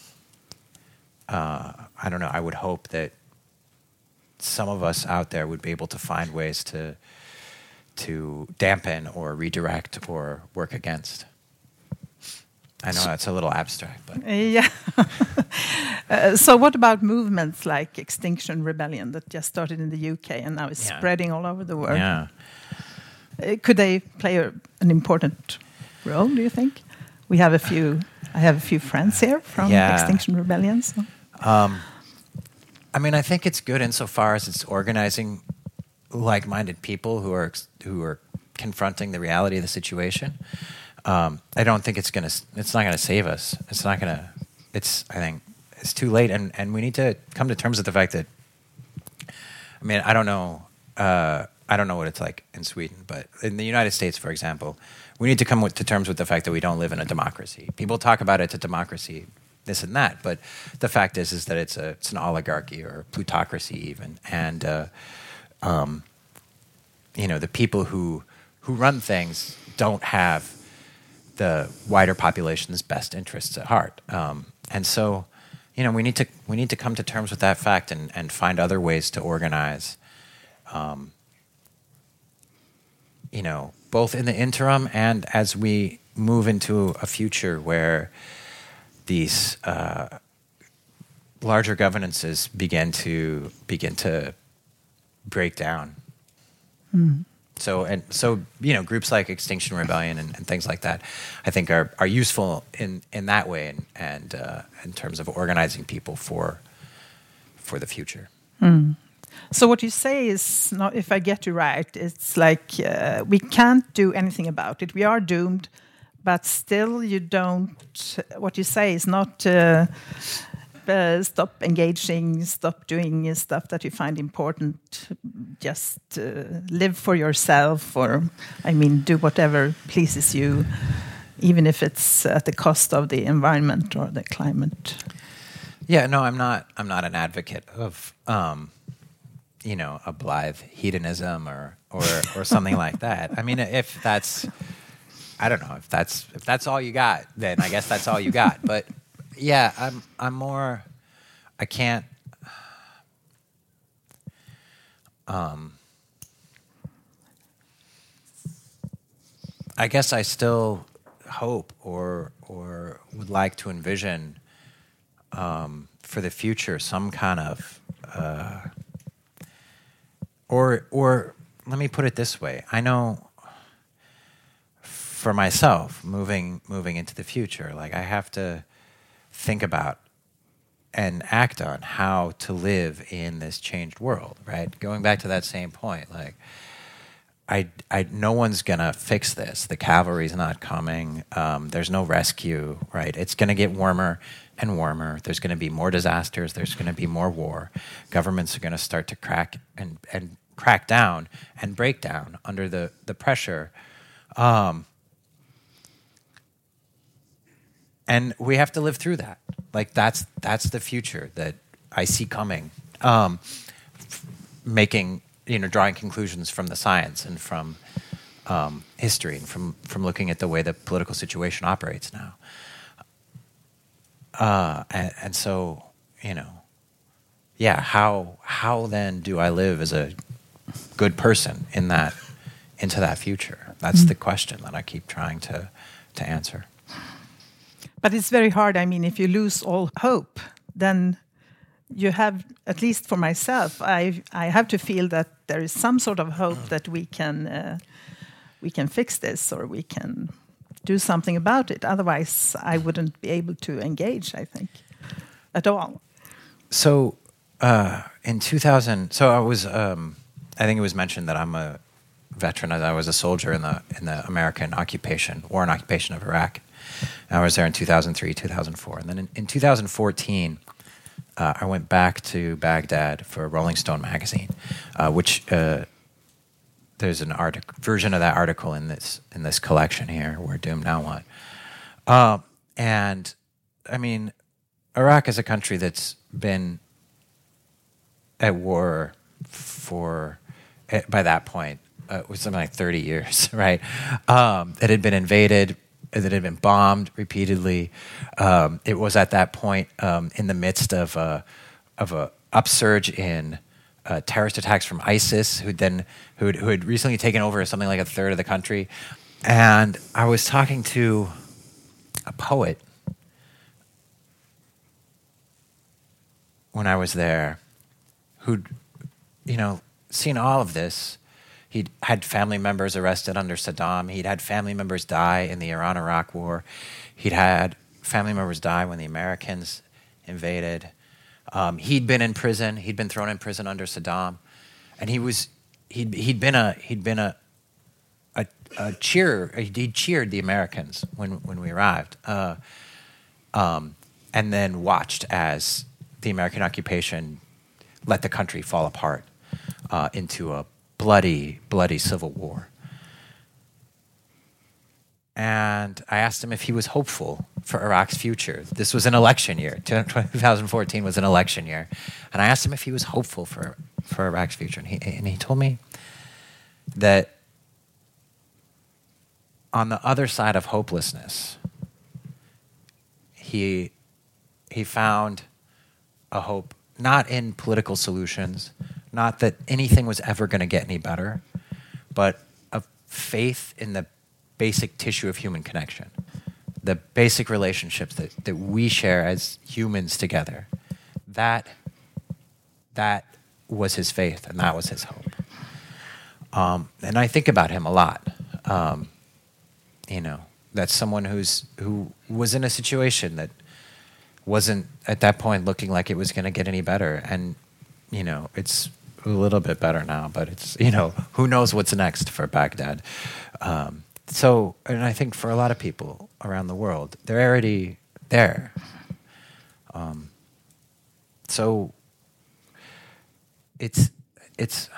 uh, I don't know. I would hope that some of us out there would be able to find ways to to dampen or redirect or work against. I know it's a little abstract, but yeah. uh, so, what about movements like Extinction Rebellion that just started in the UK and now is yeah. spreading all over the world? Yeah. Uh, could they play a, an important role? Do you think? We have a few. I have a few friends here from yeah. Extinction Rebellion. So. Um, I mean, I think it's good insofar as it's organizing like-minded people who are who are confronting the reality of the situation. Um, I don't think it's gonna. It's not gonna save us. It's not gonna. It's. I think it's too late, and and we need to come to terms with the fact that. I mean, I don't know. Uh, I don't know what it's like in Sweden, but in the United States, for example, we need to come with, to terms with the fact that we don't live in a democracy. People talk about it's a democracy, this and that, but the fact is, is that it's a it's an oligarchy or plutocracy even, and uh, um, you know the people who who run things don't have the wider population's best interests at heart. Um, and so, you know, we need to we need to come to terms with that fact and, and find other ways to organize. Um, you know, both in the interim and as we move into a future where these uh, larger governances begin to begin to break down. Mm. So and so, you know, groups like Extinction Rebellion and, and things like that, I think are are useful in in that way and and uh, in terms of organizing people for for the future. Mm. So what you say is not, if I get you right, it's like uh, we can't do anything about it. We are doomed, but still, you don't. What you say is not. Uh, uh, stop engaging, stop doing stuff that you find important. Just uh, live for yourself, or I mean, do whatever pleases you, even if it's at the cost of the environment or the climate. Yeah, no, I'm not. I'm not an advocate of, um, you know, a blithe hedonism or or or something like that. I mean, if that's, I don't know, if that's if that's all you got, then I guess that's all you got. But yeah, I'm I'm more I can't um, I guess I still hope or or would like to envision um, for the future some kind of uh, or or let me put it this way. I know for myself moving moving into the future like I have to think about and act on how to live in this changed world right going back to that same point like I, I, no one's gonna fix this. The cavalry's not coming. Um, there's no rescue, right? It's gonna get warmer and warmer. There's gonna be more disasters. There's gonna be more war. Governments are gonna start to crack and, and crack down and break down under the the pressure. Um, and we have to live through that. Like that's that's the future that I see coming. Um, making you know drawing conclusions from the science and from um, history and from from looking at the way the political situation operates now. Uh, and, and so you know, yeah. How how then do I live as a good person in that into that future? That's Mm-hmm. the question that I keep trying to to answer. But it's very hard. I mean, if you lose all hope, then you have, at least for myself, I I have to feel that there is some sort of hope that we can uh, we can fix this or we can do something about it. Otherwise, I wouldn't be able to engage. I think at all. So uh, in 2000, so I was, um, I think it was mentioned that I'm a veteran. I was a soldier in the in the American occupation, war and occupation of Iraq. I was there in 2003, 2004, and then in, in 2014, uh, I went back to Baghdad for Rolling Stone magazine, uh, which uh, there's an artic- version of that article in this in this collection here, We're Doomed Now What. Uh, and I mean, Iraq is a country that's been at war for, eh, by that point, uh, it was something like 30 years, right? Um, it had been invaded, it had been bombed repeatedly. Um, it was at that point um, in the midst of a, of a upsurge in uh, terrorist attacks from ISIS, who then who who had recently taken over something like a third of the country. And I was talking to a poet when I was there who'd, you know, seen all of this. He'd had family members arrested under Saddam. He'd had family members die in the Iran Iraq War. He'd had family members die when the Americans invaded. Um, he'd been in prison. He'd been thrown in prison under Saddam, and he was he'd he'd been a he'd been a a, a cheer. He cheered the Americans when when we arrived, uh, um, and then watched as the American occupation let the country fall apart uh, into a bloody, bloody civil war. And I asked him if he was hopeful for Iraq's future. This was an election year. 2014 was an election year. And I asked him if he was hopeful for, for Iraq's future. And he, and he told me that on the other side of hopelessness, he, he found a hope not in political solutions, not that anything was ever going to get any better, but a faith in the basic tissue of human connection, the basic relationships that, that we share as humans together. That, that was his faith, and that was his hope. Um, and I think about him a lot. Um, you know, that's someone who's who was in a situation that wasn't at that point looking like it was going to get any better. And, you know, it's a little bit better now, but it's, you know, who knows what's next for Baghdad. Um, so, and I think for a lot of people around the world, they're already there. Um, so it's, it's,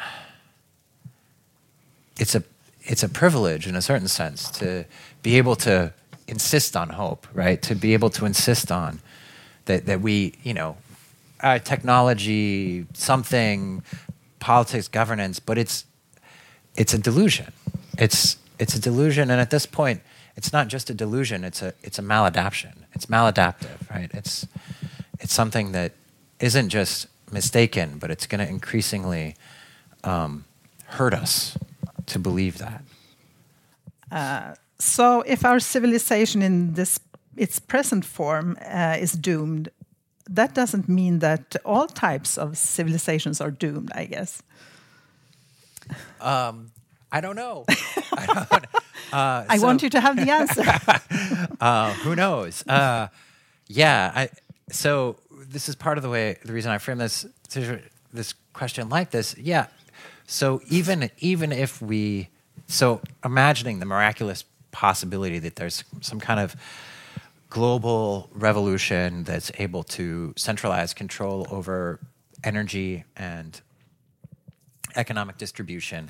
it's a, it's a privilege in a certain sense to be able to insist on hope, right? To be able to insist on that, that we, you know, technology, something, politics, governance, but it's it's a delusion. It's it's a delusion, and at this point, it's not just a delusion. It's a it's a maladaption. It's maladaptive, right? It's it's something that isn't just mistaken, but it's going to increasingly um, hurt us to believe that. Uh, So, if our civilization in this its present form uh, is doomed, that doesn't mean that all types of civilizations are doomed. I guess. I don't know. I want you to have the answer. uh, who knows? Uh, yeah. I, so this is part of the way, the reason I frame this this question like this. Yeah. So even even if we, so imagining the miraculous possibility that there's some kind of global revolution that's able to centralize control over energy and economic distribution,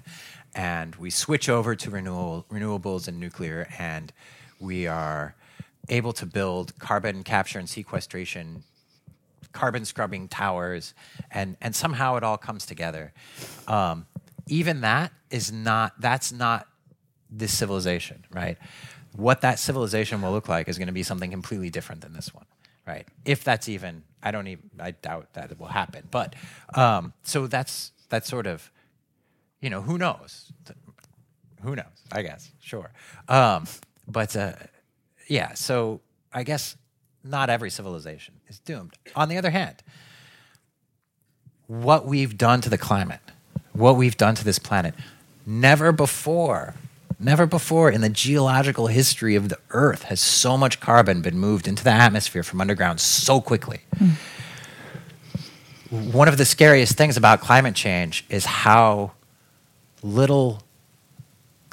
and we switch over to renewable, renewables and nuclear, and we are able to build carbon capture and sequestration, carbon scrubbing towers, and and somehow it all comes together. Um, even that is not that's not this civilization, right? What that civilization will look like is going to be something completely different than this one, right? If that's even, I don't even, I doubt that it will happen. But um, so that's that's sort of you know, who knows? Who knows? I guess, sure. Um, but uh, yeah, so I guess not every civilization is doomed. On the other hand, what we've done to the climate, what we've done to this planet, never before, never before in the geological history of the Earth has so much carbon been moved into the atmosphere from underground so quickly. Hmm. One of the scariest things about climate change is how little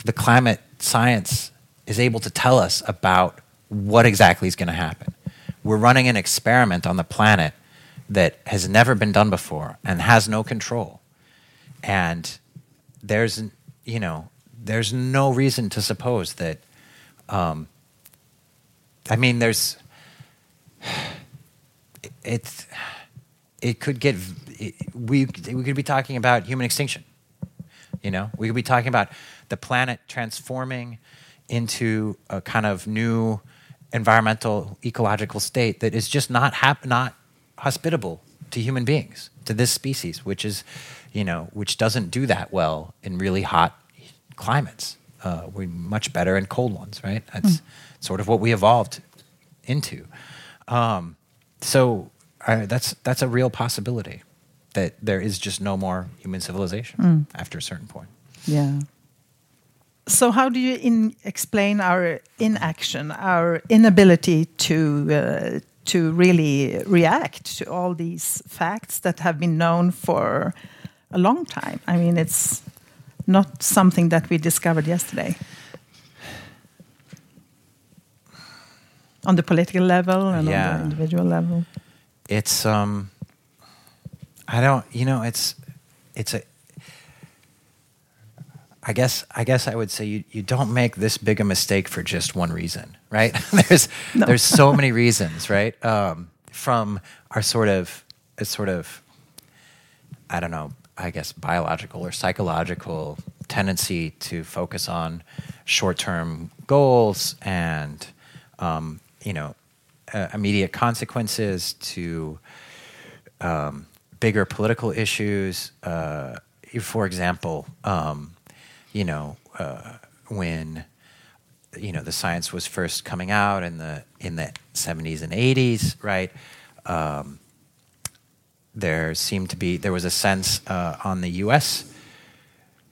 the climate science is able to tell us about what exactly is going to happen. We're running an experiment on the planet that has never been done before and has no control. And there's, you know, there's no reason to suppose that. Um, I mean, there's. It's. It could get. It, we we could be talking about human extinction. You know, we could be talking about the planet transforming into a kind of new environmental ecological state that is just not hap- not hospitable to human beings, to this species, which is, you know, which doesn't do that well in really hot climates. Uh, we're much better in cold ones, right? That's sort of what we evolved into. Um, so I, that's that's a real possibility that there is just no more human civilization after a certain point. Yeah. So, how do you in explain our inaction, our inability to uh, to really react to all these facts that have been known for a long time? I mean, it's not something that we discovered yesterday. On the political level and on the individual level. It's um, I don't, you know, it's it's a. I guess I guess I would say you, you don't make this big a mistake for just one reason, right? there's No. there's so many reasons, right? Um, from our sort of a sort of I don't know, I guess biological or psychological tendency to focus on short-term goals and um, you know uh, immediate consequences to um, bigger political issues. Uh, for example, um, you know uh, when you know the science was first coming out in the in the 70s and 80s, right? Um, there seemed to be there was a sense uh, on the U.S.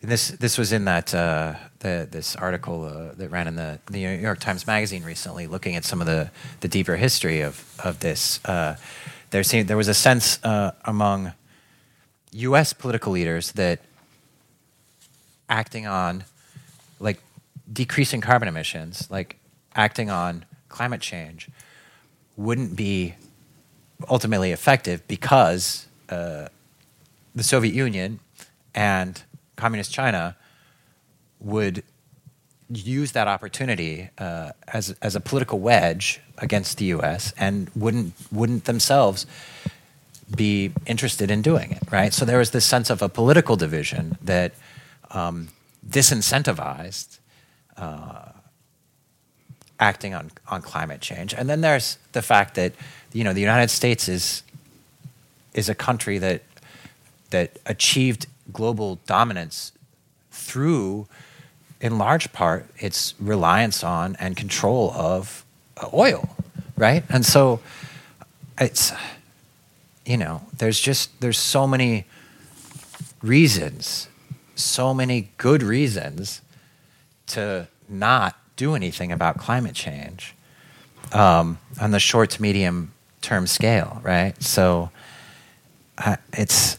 and This this was in that uh, the, this article uh, that ran in the, the New York Times Magazine recently, looking at some of the, the deeper history of of this. Uh, there seemed there was a sense uh, among U.S. political leaders that acting on like decreasing carbon emissions, like acting on climate change, wouldn't be ultimately effective because uh, the Soviet Union and communist China would use that opportunity uh, as as a political wedge against the U.S. and wouldn't wouldn't themselves be interested in doing it, right? So there was this sense of a political division that um, disincentivized uh, acting on on climate change, and then there's the fact that you know the United States is is a country that that achieved global dominance through, in large part, its reliance on and control of uh, oil, right? And so it's, you know, there's just, there's so many reasons, so many good reasons to not do anything about climate change um, on the short to medium term scale, right? So uh, it's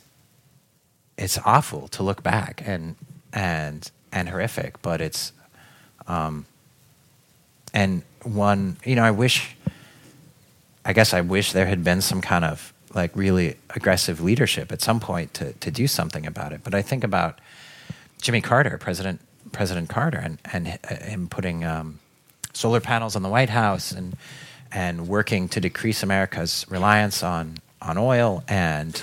it's awful to look back and and and horrific, but it's um, and one you know I wish I guess I wish there had been some kind of like really aggressive leadership at some point to to do something about it. But I think about Jimmy Carter, President President Carter, and and him putting um, solar panels on the White House and and working to decrease America's reliance on on oil and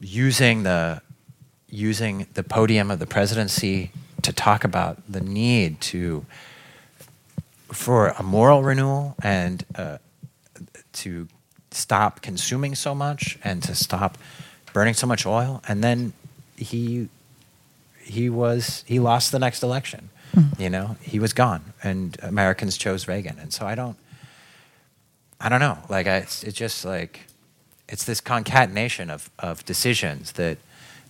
using the using the podium of the presidency to talk about the need to for a moral renewal and uh, to stop consuming so much and to stop burning so much oil. And then he he was he lost the next election mm. you know? He was gone and americans chose reagan. And so i don't i don't know like I, it's, it's just like it's this concatenation of, of decisions that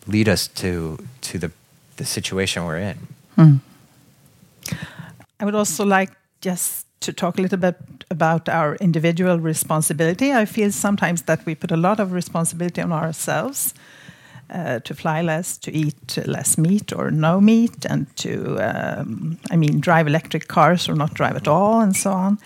lead us to to the the situation we're in. Hmm. I would also like just to talk a little bit about our individual responsibility. I feel sometimes that we put a lot of responsibility on ourselves uh, to fly less, to eat less meat or no meat, and to, um, I mean, drive electric cars or not drive at all, and so on.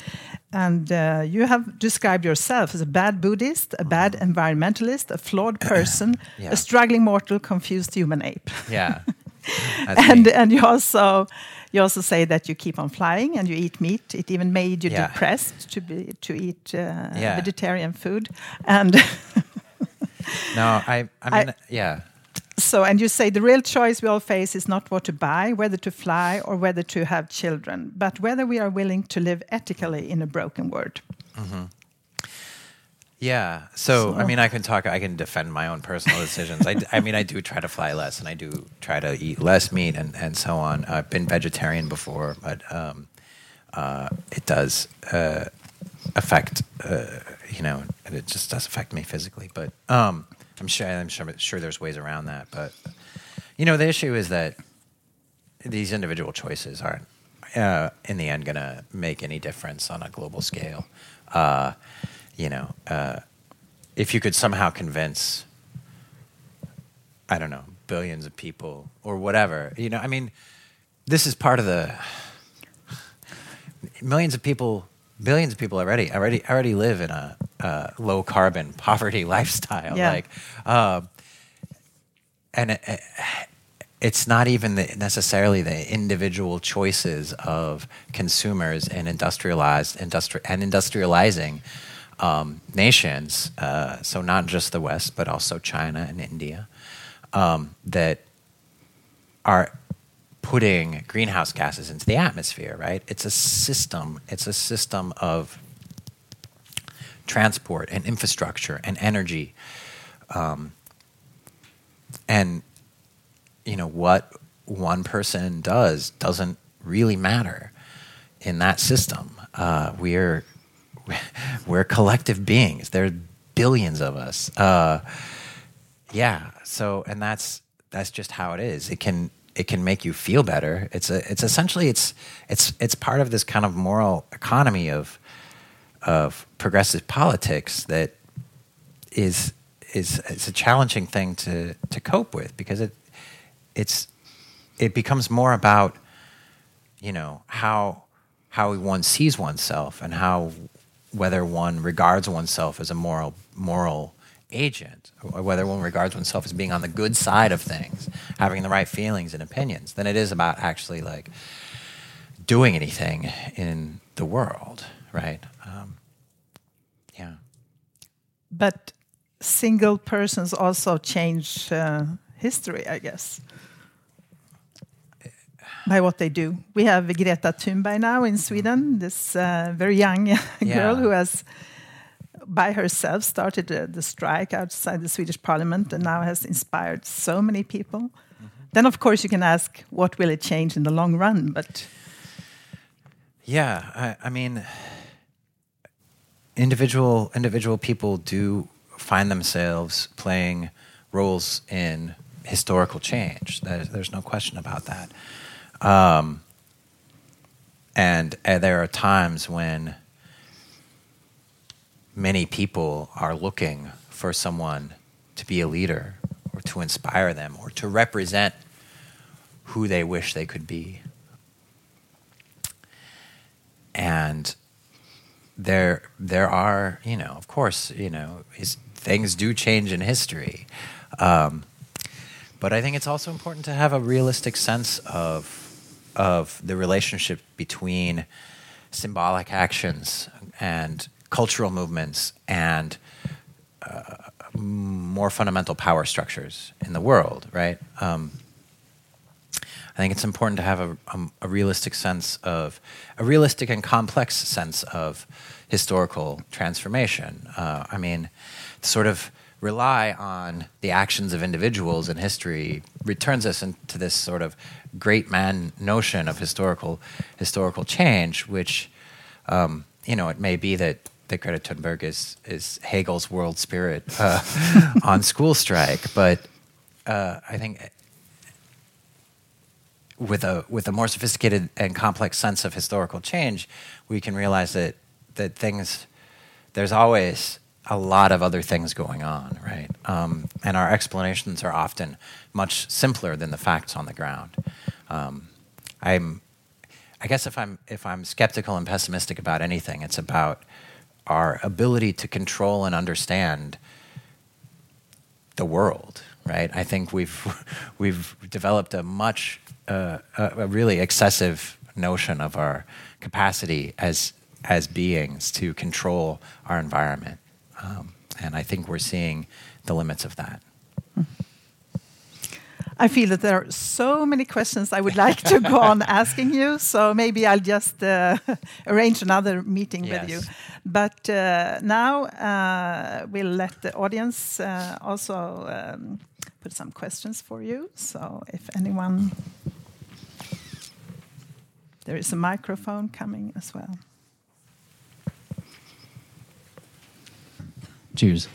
And uh, you have described yourself as a bad Buddhist, a bad environmentalist, a flawed person, yeah. a struggling mortal, confused human ape. Yeah. and and you also you also say that you keep on flying and you eat meat. It even made you yeah. depressed to be to eat uh, yeah. vegetarian food. And no, I I mean I, yeah. So, and you say the real choice we all face is not what to buy, whether to fly, or whether to have children, but whether we are willing to live ethically in a broken world. Mm -hmm. Yeah. So, so, I mean, I can talk. I can defend my own personal decisions. I, I mean, I do try to fly less, and I do try to eat less meat, and, and so on. I've been vegetarian before, but um, uh, it does uh, affect. Uh, you know, and it just does affect me physically. But um, I'm sure I'm sure, sure there's ways around that, but you know the issue is that these individual choices aren't uh, in the end going to make any difference on a global scale. Uh, you know, uh, if you could somehow convince, I don't know, billions of people or whatever, you know, I mean, this is part of the millions of people billions of people already already already live in a uh, low carbon poverty lifestyle. Yeah. Like, uh, and it, it's not even the, necessarily the individual choices of consumers in industrialized industri- and industrializing um, nations. Uh, so not just the West, but also China and India um, that are putting greenhouse gases into the atmosphere, right? It's a system. It's a system of transport and infrastructure and energy. Um, and, you know, what one person does doesn't really matter in that system. Uh, we're, we're collective beings. There are billions of us. Uh, yeah. So, and that's, that's just how it is. It can, it can make you feel better. It's a, it's essentially it's it's it's part of this kind of moral economy of of progressive politics that is is it's a challenging thing to to cope with because it it's it becomes more about you know how how one sees oneself and how whether one regards oneself as a moral moral agent, whether one regards oneself as being on the good side of things, having the right feelings and opinions, than it is about actually like doing anything in the world, right? Um, yeah. But single persons also change uh, history, I guess, by what they do. We have Greta Thunberg now in Sweden, this uh, very young girl yeah. who has by herself started the, strike outside the Swedish parliament and now has inspired so many people. Mm -hmm. Then, of course, you can ask, what will it change in the long run? But yeah, I, I mean, individual individual people do find themselves playing roles in historical change. There's, there's no question about that. Um, and uh, there are times when many people are looking for someone to be a leader or to inspire them or to represent who they wish they could be. And there, there are, you know, of course, you know, things do change in history. Um, but I think it's also important to have a realistic sense of of the relationship between symbolic actions and cultural movements and uh, more fundamental power structures in the world, right? Um, I think it's important to have a, a, a, realistic sense of a realistic and complex sense of historical transformation. Uh, I mean, sort of rely on the actions of individuals in history returns us into this sort of great man notion of historical historical change, which um, you know it may be that that Greta Thunberg is is Hegel's world spirit uh, on school strike, but uh, I think with a with a more sophisticated and complex sense of historical change, we can realize that that things there's always a lot of other things going on, right? Um, and our explanations are often much simpler than the facts on the ground. Um, I'm, I guess if I'm if I'm skeptical and pessimistic about anything, it's about our ability to control and understand the world, right? I think we've we've developed a much uh, a, really excessive notion of our capacity as as beings to control our environment. Um, and I think we're seeing the limits of that. I feel that there are so many questions I would like to go on asking you, so maybe I'll just uh, arrange another meeting yes. with you. But uh, now uh, we'll let the audience uh, also um, put some questions for you. So if anyone, there is a microphone coming as well. Cheers.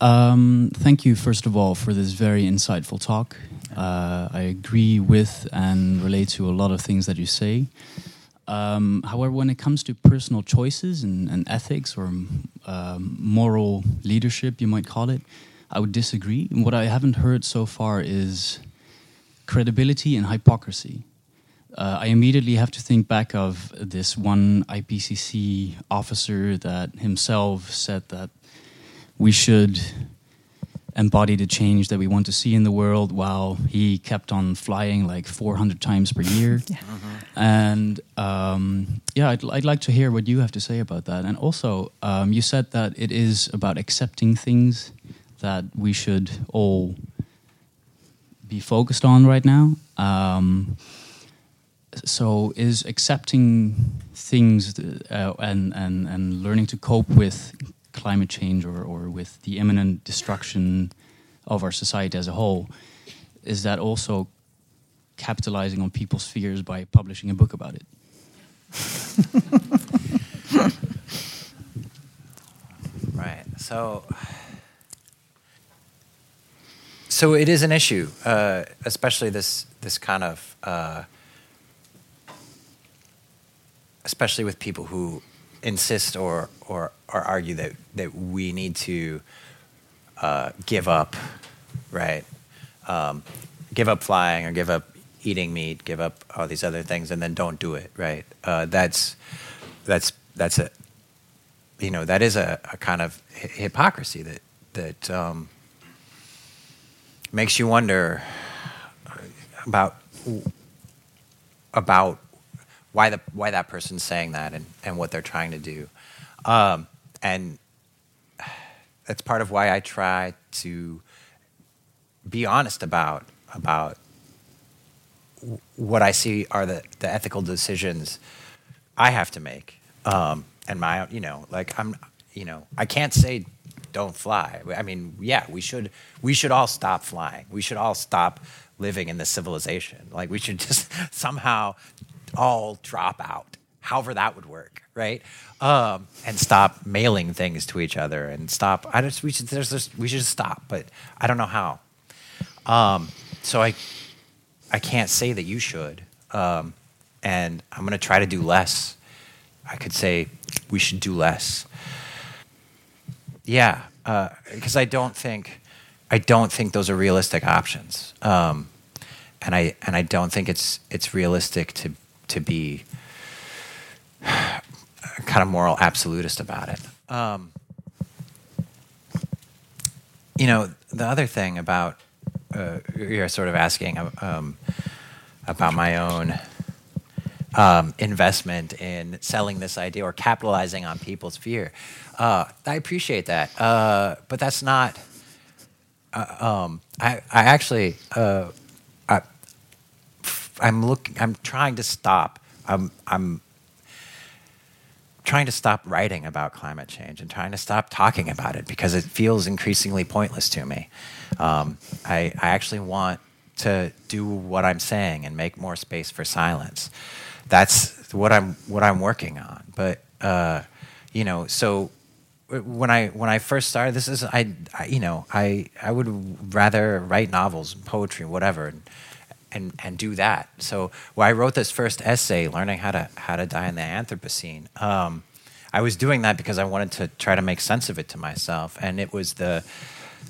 Um, thank you, first of all, for this very insightful talk. Uh, I agree with and relate to a lot of things that you say. Um, however, when it comes to personal choices and, and ethics or um, moral leadership, you might call it, I would disagree. And what I haven't heard so far is credibility and hypocrisy. Uh, I immediately have to think back of this one IPCC officer that himself said that we should embody the change that we want to see in the world while he kept on flying like 400 times per year. yeah. Mm-hmm. And um, yeah, I'd, I'd, like to hear what you have to say about that. And also, um, you said that it is about accepting things that we should all be focused on right now. Um, so, is accepting things uh, and, and, and learning to cope with climate change or, or with the imminent destruction of our society as a whole, is that also capitalizing on people's fears by publishing a book about it? right. So, so it is an issue, uh, especially this this kind of, uh, especially with people who insist or or or argue that that we need to uh, give up, right? Um, give up flying or give up eating meat, give up all these other things, and then don't do it, right? Uh, that's that's that's a you know that is a, a kind of hypocrisy that that um, makes you wonder about about why the why that person's saying that and, and what they're trying to do. Um, and that's part of why I try to be honest about about what I see are the, the ethical decisions I have to make. Um, and my you know, like I'm you know, I can't say don't fly. I mean, yeah, we should we should all stop flying. We should all stop living in this civilization. Like we should just somehow all drop out. However that would work, right? Um, and stop mailing things to each other and stop. I just we should there's just, we should stop, but I don't know how. Um, so I I can't say that you should. Um, and I'm going to try to do less. I could say we should do less. Yeah, because uh, I don't think I don't think those are realistic options, um, and I and I don't think it's it's realistic to to be kind of moral absolutist about it. Um, you know, the other thing about uh, you're sort of asking um, about my own um, investment in selling this idea or capitalizing on people's fear. Uh, I appreciate that, uh, but that's not. Uh, um, I, I actually, uh, I'm looking. I'm trying to stop. I'm, I'm trying to stop writing about climate change and trying to stop talking about it because it feels increasingly pointless to me. Um, I, I actually want to do what I'm saying and make more space for silence that's what I'm what I'm working on. But uh, you know, so when I when I first started, this is I, I, you know I I would rather write novels, poetry, whatever, and and and do that. So when I wrote this first essay, learning how to how to die in the Anthropocene. Um, I was doing that because I wanted to try to make sense of it to myself, and it was the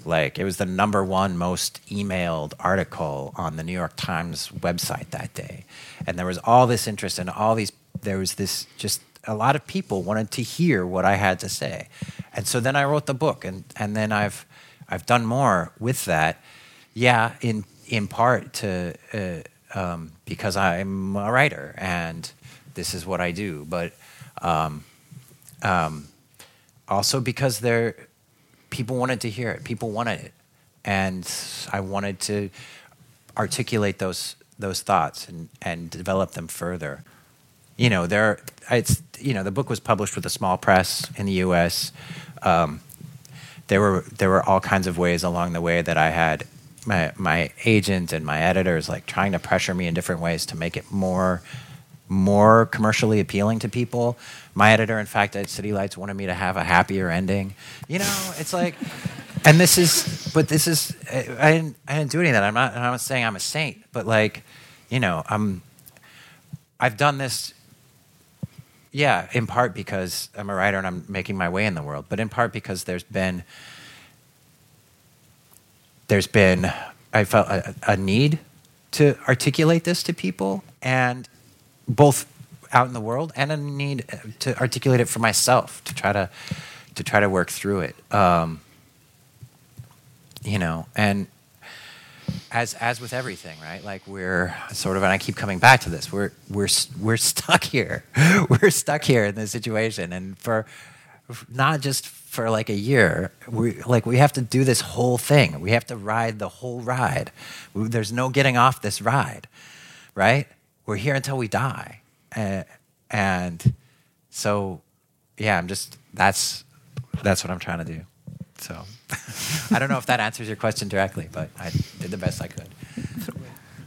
like it was the number one most emailed article on the New York Times website that day. And there was all this interest and all these there was this just a lot of people wanted to hear what I had to say. And so then I wrote the book and and then I've I've done more with that. Yeah, in in part to uh, um, because I'm a writer and this is what I do, but um, um, also because there people wanted to hear it. People wanted it, and I wanted to articulate those those thoughts and and develop them further. You know, there it's you know the book was published with a small press in the U.S. Um, there were there were all kinds of ways along the way that I had my my agent and my editors like trying to pressure me in different ways to make it more more commercially appealing to people. My editor, in fact, at City Lights wanted me to have a happier ending. You know, it's like, and this is, but this is, I didn't, I didn't do any of that. I'm not, I'm not saying I'm a saint, but like, you know, I'm, I've done this, yeah, in part because I'm a writer and I'm making my way in the world, but in part because there's been, there's been, I felt a, a need to articulate this to people and both out in the world and a need to articulate it for myself to try to to try to work through it. Um, you know, and as as with everything, right? Like we're sort of, and I keep coming back to this. We're we're we're stuck here. we're stuck here in this situation, and for not just for like a year. We like we have to do this whole thing. We have to ride the whole ride. There's no getting off this ride, right? we're here until we die. Uh, and so, yeah, I'm just, that's, that's what I'm trying to do. So I don't know if that answers your question directly, but I did the best I could.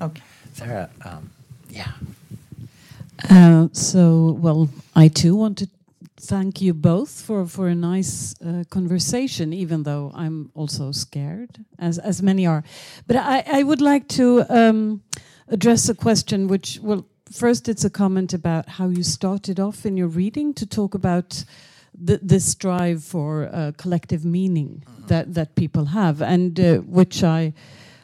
Okay. Sarah, um, yeah. Uh, so, well, I too want to thank you both for for a nice uh, conversation. Even though I'm also scared, as as many are, but I I would like to um, address a question which, well, first it's a comment about how you started off in your reading to talk about the, this drive for uh, collective meaning that, that people have, and uh, which I,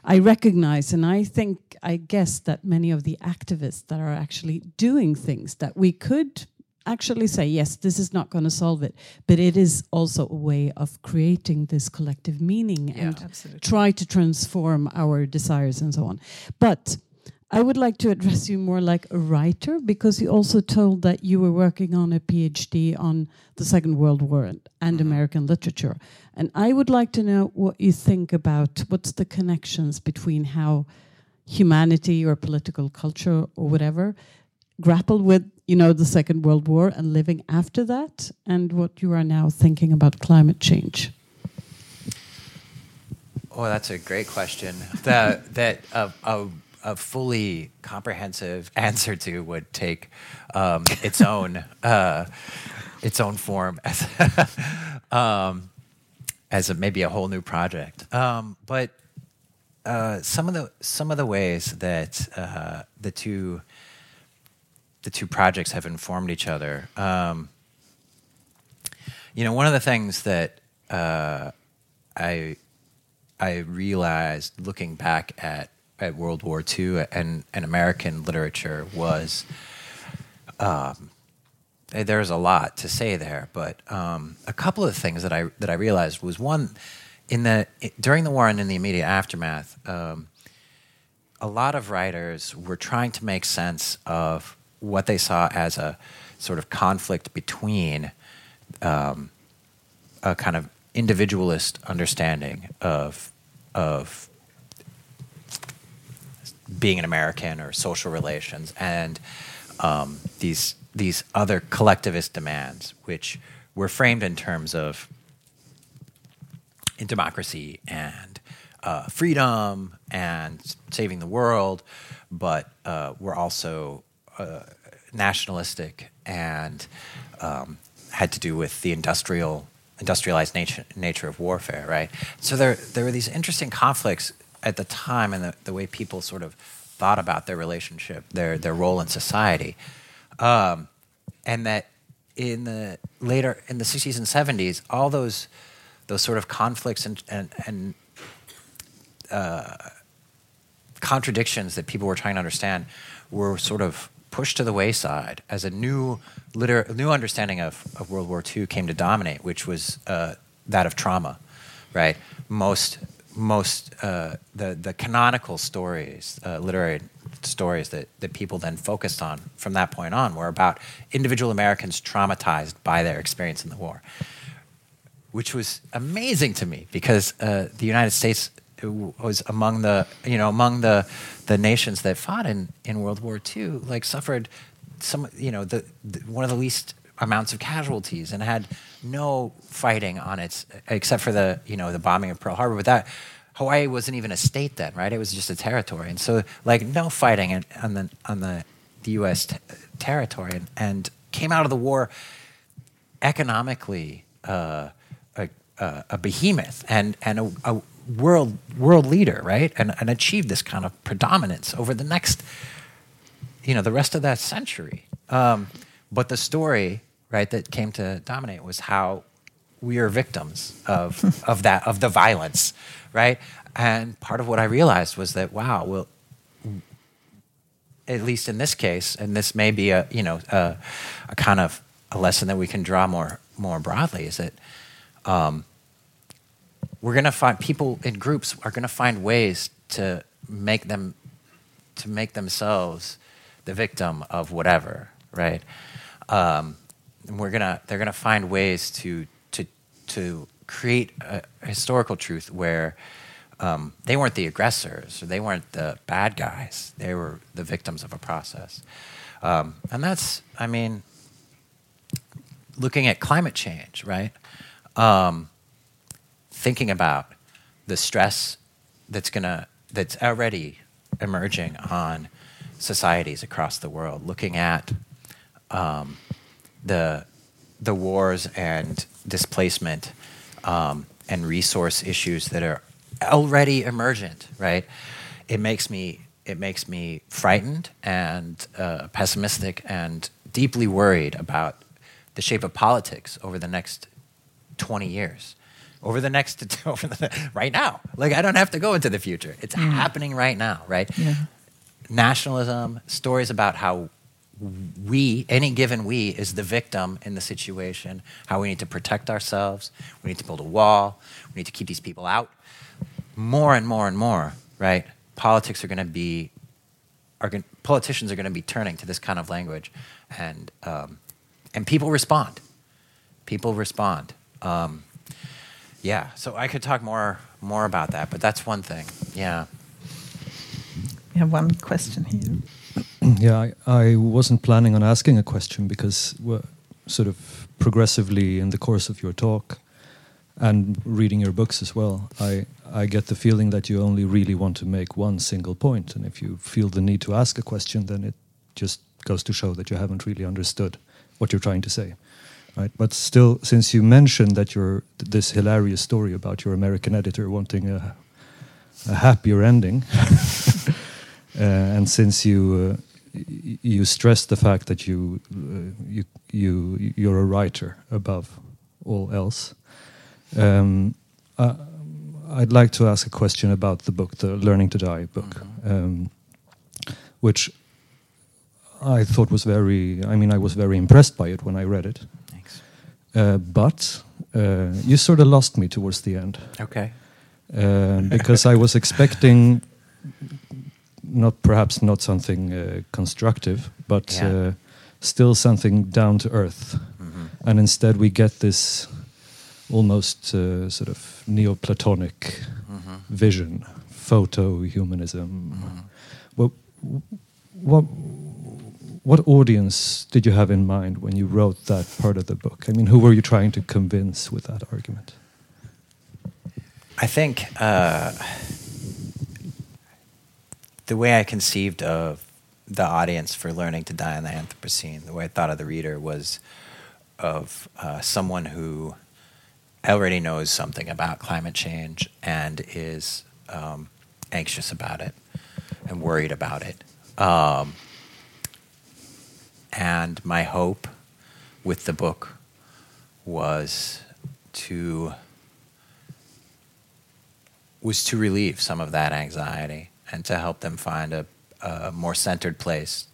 I recognize. And I think, I guess that many of the activists that are actually doing things that we could actually say, yes, this is not going to solve it, but it is also a way of creating this collective meaning yeah, and absolutely. try to transform our desires and so on. But I would like to address you more like a writer because you also told that you were working on a PhD on the Second World War and, and Mm-hmm. American literature. And I would like to know what you think about what's the connections between how humanity or political culture or whatever grappled with you know the Second World War and living after that, and what you are now thinking about climate change? Oh, that's a great question. The, that a, a, fully comprehensive answer to would take um, its own uh, its own form as um, as a, maybe a whole new project. Um, but uh, some of the some of the ways that uh, the two the two projects have informed each other. Um, you know, one of the things that uh, I I realized looking back at at World War II and and American literature was. Um, there's a lot to say there, but um, a couple of things that I that I realized was one in the during the war and in the immediate aftermath, um, a lot of writers were trying to make sense of what they saw as a sort of conflict between um, a kind of individualist understanding of of being an American or social relations and um, these these other collectivist demands, which were framed in terms of in democracy and uh, freedom and saving the world, but uh, were also uh, nationalistic and um, had to do with the industrial industrialized nature, nature of warfare, right? So there there were these interesting conflicts at the time and the, the way people sort of thought about their relationship, their their role in society. Um, and that in the later in the 60s and 70s, all those those sort of conflicts and and, and uh, contradictions that people were trying to understand were sort of pushed to the wayside as a new liter- new understanding of, of World War II came to dominate, which was uh, that of trauma, right? Most most uh, the the canonical stories, uh, literary stories that, that people then focused on from that point on were about individual Americans traumatized by their experience in the war, which was amazing to me because uh, the United States was among the you know among the the nations that fought in, in World War II, like suffered some you know the, the one of the least amounts of casualties and had no fighting on its except for the you know the bombing of Pearl Harbor. But that Hawaii wasn't even a state then, right? It was just a territory, and so like no fighting in, on the on the, the U.S. T- territory, and, and, came out of the war economically uh, a, a, behemoth and and a, a, world world leader, right? And and achieved this kind of predominance over the next, you know, the rest of that century. Um, but the story, right, that came to dominate was how we are victims of of that of the violence, right? And part of what I realized was that wow, well, at least in this case, and this may be a you know a, a kind of a lesson that we can draw more more broadly is that um, we're going to find people in groups are going to find ways to make them to make themselves the victim of whatever, right? Um, and we're gonna they're gonna find ways to to to create a historical truth where um, they weren't the aggressors or they weren't the bad guys. They were the victims of a process. Um, and that's, I mean, looking at climate change, right? Um, thinking about the stress that's gonna that's already emerging on societies across the world, looking at um, the the wars and displacement um, and resource issues that are already emergent, right? It makes me it makes me frightened and uh, pessimistic and deeply worried about the shape of politics over the next 20 years over the next over the, right now like i don't have to go into the future it's happening right now right yeah. nationalism stories about how we, any given we, is the victim in the situation, how we need to protect ourselves, we need to build a wall, we need to keep these people out. More and more and more, right? Politics are going to be, are going, politicians are going to be turning to this kind of language, and um, and people respond. People respond. Um, yeah, so I could talk more more about that, but that's one thing. Yeah. We have one question here. yeah, I, I wasn't planning on asking a question because we're sort of progressively in the course of your talk and reading your books as well, I, I get the feeling that you only really want to make one single point. And if you feel the need to ask a question, then it just goes to show that you haven't really understood what you're trying to say. Right? But still, since you mentioned that you're this hilarious story about your American editor wanting a, a happier ending, uh, and since you uh, you stress the fact that you uh, you you you're a writer above all else. Um, uh, I'd like to ask a question about the book, the Learning to Die book, mm-hmm. um, which I thought was very. I mean, I was very impressed by it when I read it. Uh, but uh, you sort of lost me towards the end. Okay. Uh, because I was expecting not perhaps not something uh, constructive, but yeah. uh, still something down to earth. Mm-hmm. And instead, we get this almost uh, sort of Neoplatonic mm-hmm. vision, photo humanism. Mm-hmm. What, what, what audience did you have in mind when you wrote that part of the book? I mean, who were you trying to convince with that argument? I think uh, the way I conceived of the audience for learning to die in the Anthropocene, the way I thought of the reader was of uh, someone who already knows something about climate change and is um, anxious about it and worried about it. Um, and my hope with the book was to was to relieve some of that anxiety and to help them find a, a more centered place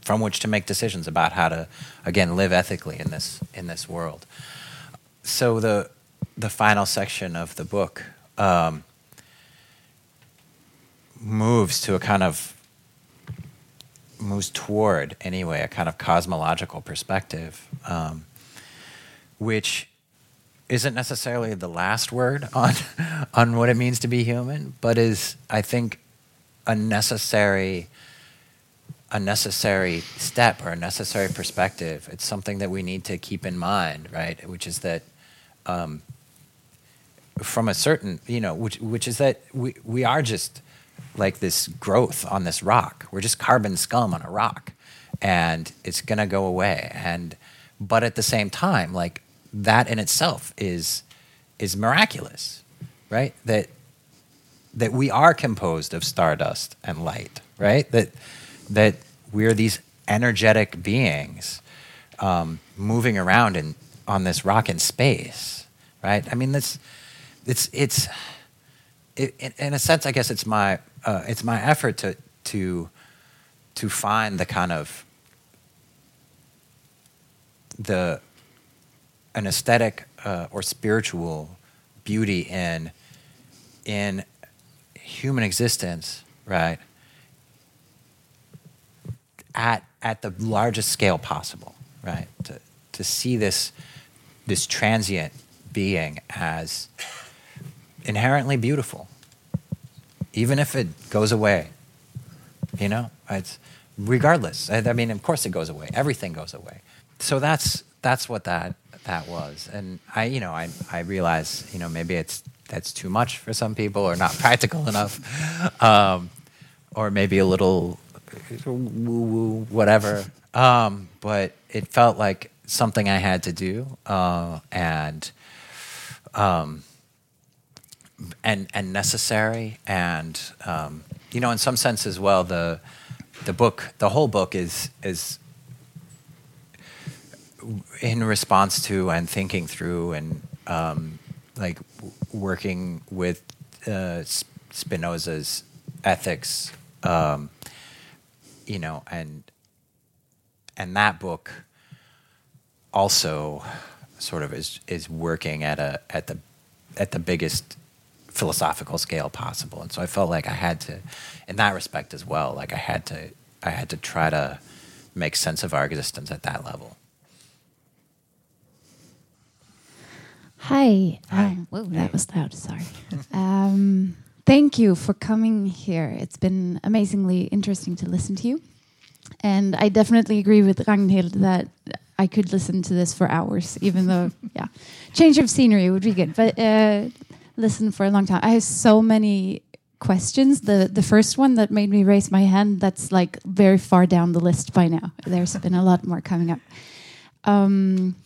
from which to make decisions about how to again live ethically in this in this world. So the the final section of the book um, moves to a kind of moves toward anyway a kind of cosmological perspective, um, which isn't necessarily the last word on on what it means to be human, but is I think a necessary a necessary step or a necessary perspective. It's something that we need to keep in mind, right? Which is that um, from a certain, you know, which which is that we we are just like this growth on this rock. We're just carbon scum on a rock, and it's gonna go away. And but at the same time, like that in itself is is miraculous, right? That that we are composed of stardust and light, right? That that we're these energetic beings um, moving around in on this rock in space, right? I mean, this it's it's it, in a sense, I guess it's my uh, it's my effort to to to find the kind of the an aesthetic uh, or spiritual beauty in in human existence, right, at at the largest scale possible, right? To to see this this transient being as inherently beautiful, even if it goes away. You know, it's regardless. I, I mean, of course, it goes away. Everything goes away. So that's that's what that that was. And I, you know, I I realize, you know, maybe it's that's too much for some people or not practical enough, um, or maybe a little woo woo whatever. Um, but it felt like something I had to do, uh, and um, and and necessary, and um, you know, in some sense as well, the the book, the whole book is is in response to and thinking through and um, like working with uh, Spinoza's ethics, um, you know, and and that book also sort of is is working at a at the at the biggest philosophical scale possible, and so I felt like I had to, in that respect as well, like I had to I had to try to make sense of our existence at that level. Hi. Hi. Um, whoa, hey. that was loud. Sorry. um, thank you for coming here. It's been amazingly interesting to listen to you. and I definitely agree with Ragnhild that I could listen to this for hours, even though, yeah, change of scenery would be good. But uh, listen for a long time. I have so many questions. The the first one that made me raise my hand. That's like very far down the list by now. There's been a lot more coming up. Um,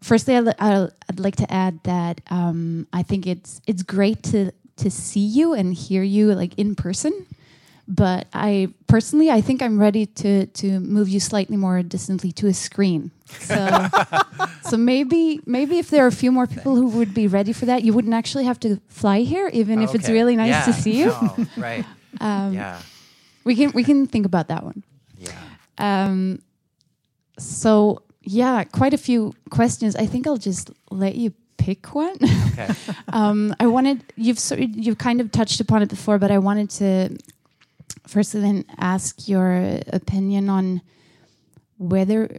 firstly, I'd, I'd, like to add that um, I think it's it's great to to see you and hear you like in person but I personally, I think I'm ready to to move you slightly more distantly to a screen. So, so maybe maybe if there are a few more people who would be ready for that, you wouldn't actually have to fly here, even Oh, if it's really nice Yeah. to see you. No, right. Um, yeah. We can we can think about that one. Yeah. Um, so yeah, quite a few questions. I think I'll just let you pick one. Okay. um, I wanted you've sort you've kind of touched upon it before, but I wanted to firstly then ask your opinion on whether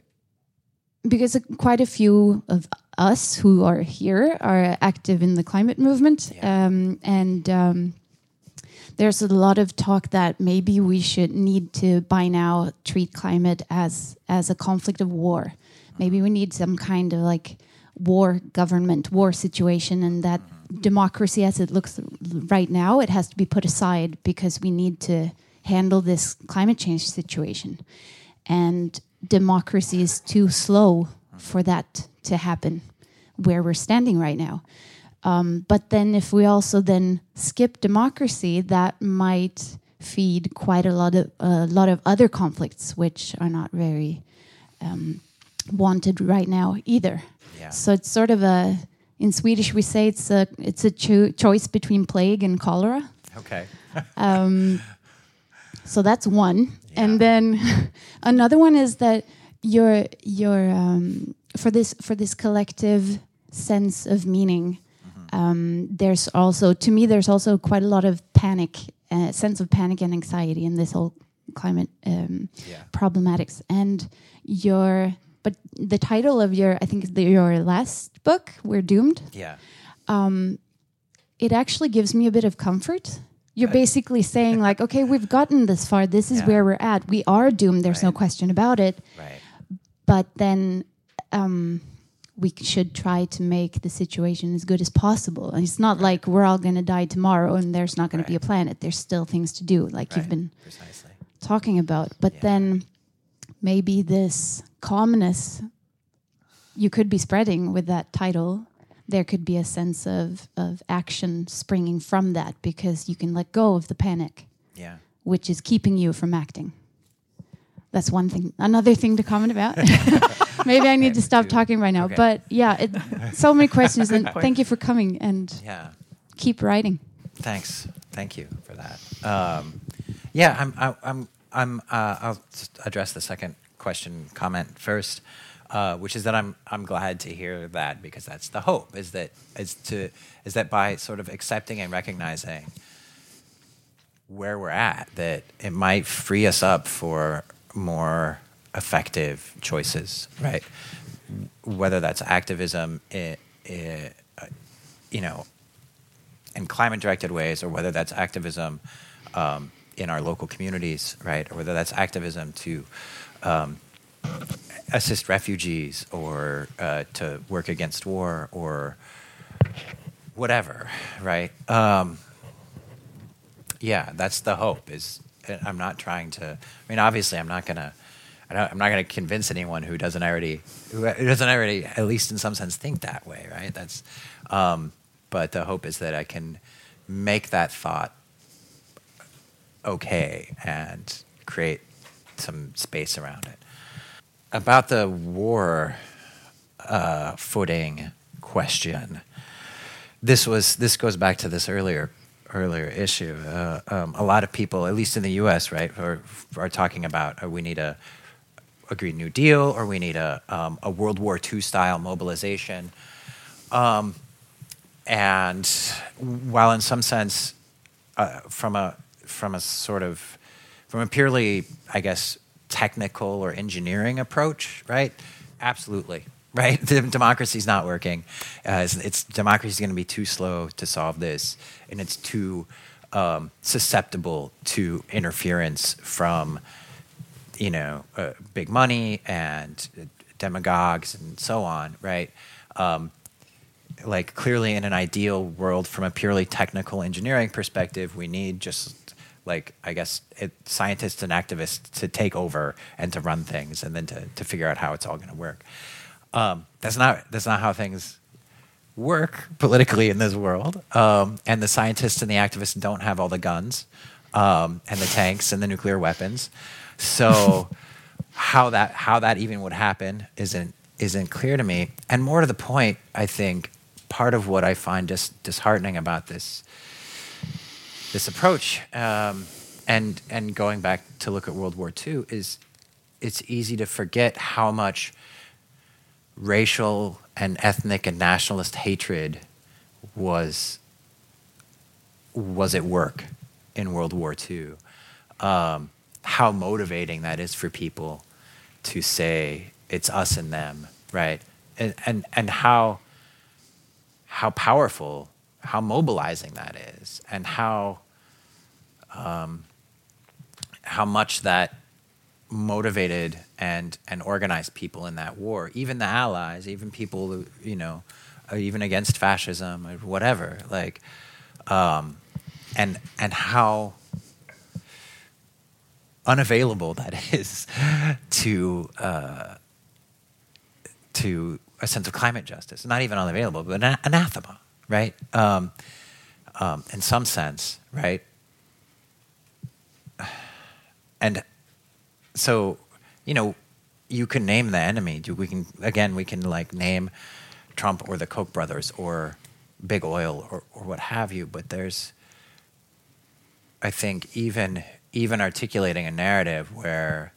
because quite a few of us who are here are active in the climate movement, Yeah. um, and um, there's a lot of talk that maybe we should need to by now treat climate as as a conflict of war. Maybe we need some kind of like war government, war situation, and that democracy, as it looks right now, it has to be put aside because we need to handle this climate change situation. And democracy is too slow for that to happen where we're standing right now. Um, but then, if we also then skip democracy, that might feed quite a lot of a lot of other conflicts, which are not very um, wanted right now either. Yeah. So it's sort of a in Swedish we say it's a it's a cho- choice between plague and cholera. Okay. Um, so that's one, Yeah. and then another one is that your your um, for this for this collective sense of meaning. Um, there's also to me there's also quite a lot of panic, uh, sense of panic and anxiety in this whole climate um, Yeah. problematics and your but the title of your i think the, your last book we're doomed Yeah. um, it actually gives me a bit of comfort you're basically saying like okay we've gotten this far this is Yeah. where we're at we are doomed there's no question about it Right. but then um, we should try to make the situation as good as possible and it's not like we're all going to die tomorrow and there's not going to be a planet there's still things to do like Right. you've been Precisely. talking about. But Yeah. then maybe this calmness you could be spreading with that title, there could be a sense of, of action springing from that because you can let go of the panic, Yeah. which is keeping you from acting. That's one thing. Another thing to comment about. maybe I need to stop talking right now. Okay. But yeah, it, so many questions. and thank you for coming and Yeah. keep writing. Thanks. Thank you for that. Um, yeah, I'm. I, I'm. I'm. Uh, I'll address the second question comment first, uh, which is that I'm. I'm glad to hear that because that's the hope. Is that is to is that by sort of accepting and recognizing where we're at, that it might free us up for more effective choices, right? Whether that's activism, i i uh, you know, in climate directed ways, or whether that's activism um, in our local communities, right? Or whether that's activism to um, assist refugees or uh, to work against war or whatever, right? Um, yeah, that's the hope. Is I'm not trying to. I mean, obviously, I'm not gonna. I I'm not going to convince anyone who doesn't already, who doesn't already, at least in some sense, think that way, right? That's, um, but the hope is that I can make that thought okay and create some space around it. About the war uh, footing question, this was this goes back to this earlier earlier issue. Uh, um, a lot of people, at least in the U.S., right, are, are talking about uh, we need a, a Green New Deal or we need a um, a World War II style mobilization. Um, and while in some sense, uh, from a from a sort of from a purely, I guess, technical or engineering approach, right? Absolutely, right? The democracy's not working. Uh, it's, it's democracy's going to be too slow to solve this, and it's too um, susceptible to interference from you know, uh, big money and demagogues and so on, right? Um, like clearly in an ideal world from a purely technical engineering perspective we need just like i guess it, scientists and activists to take over and to run things and then to, to figure out how it's all going to work. Um, that's not that's not how things work politically in this world. Um, and the scientists and the activists don't have all the guns um, and the tanks and the nuclear weapons. So how that how that even would happen isn't isn't clear to me. And more to the point i think part of what I find dis- disheartening about this this approach, um, and and going back to look at World War II, is it's easy to forget how much racial and ethnic and nationalist hatred was was at work in World War II. Um, how motivating that is for people to say it's us and them, right? And and and how how powerful, how mobilizing that is, and how um, how much that motivated and and organized people in that war, even the Allies, even people who, you know, uh, even against fascism or whatever, like, um, and and how unavailable that is to uh, to a sense of climate justice. Not even unavailable, but an anathema, right? Um, um, in some sense, right? And so, you know, you can name the enemy. We can again, we can like name Trump or the Koch brothers or big oil or, or what have you. But there's, I think, even even articulating a narrative where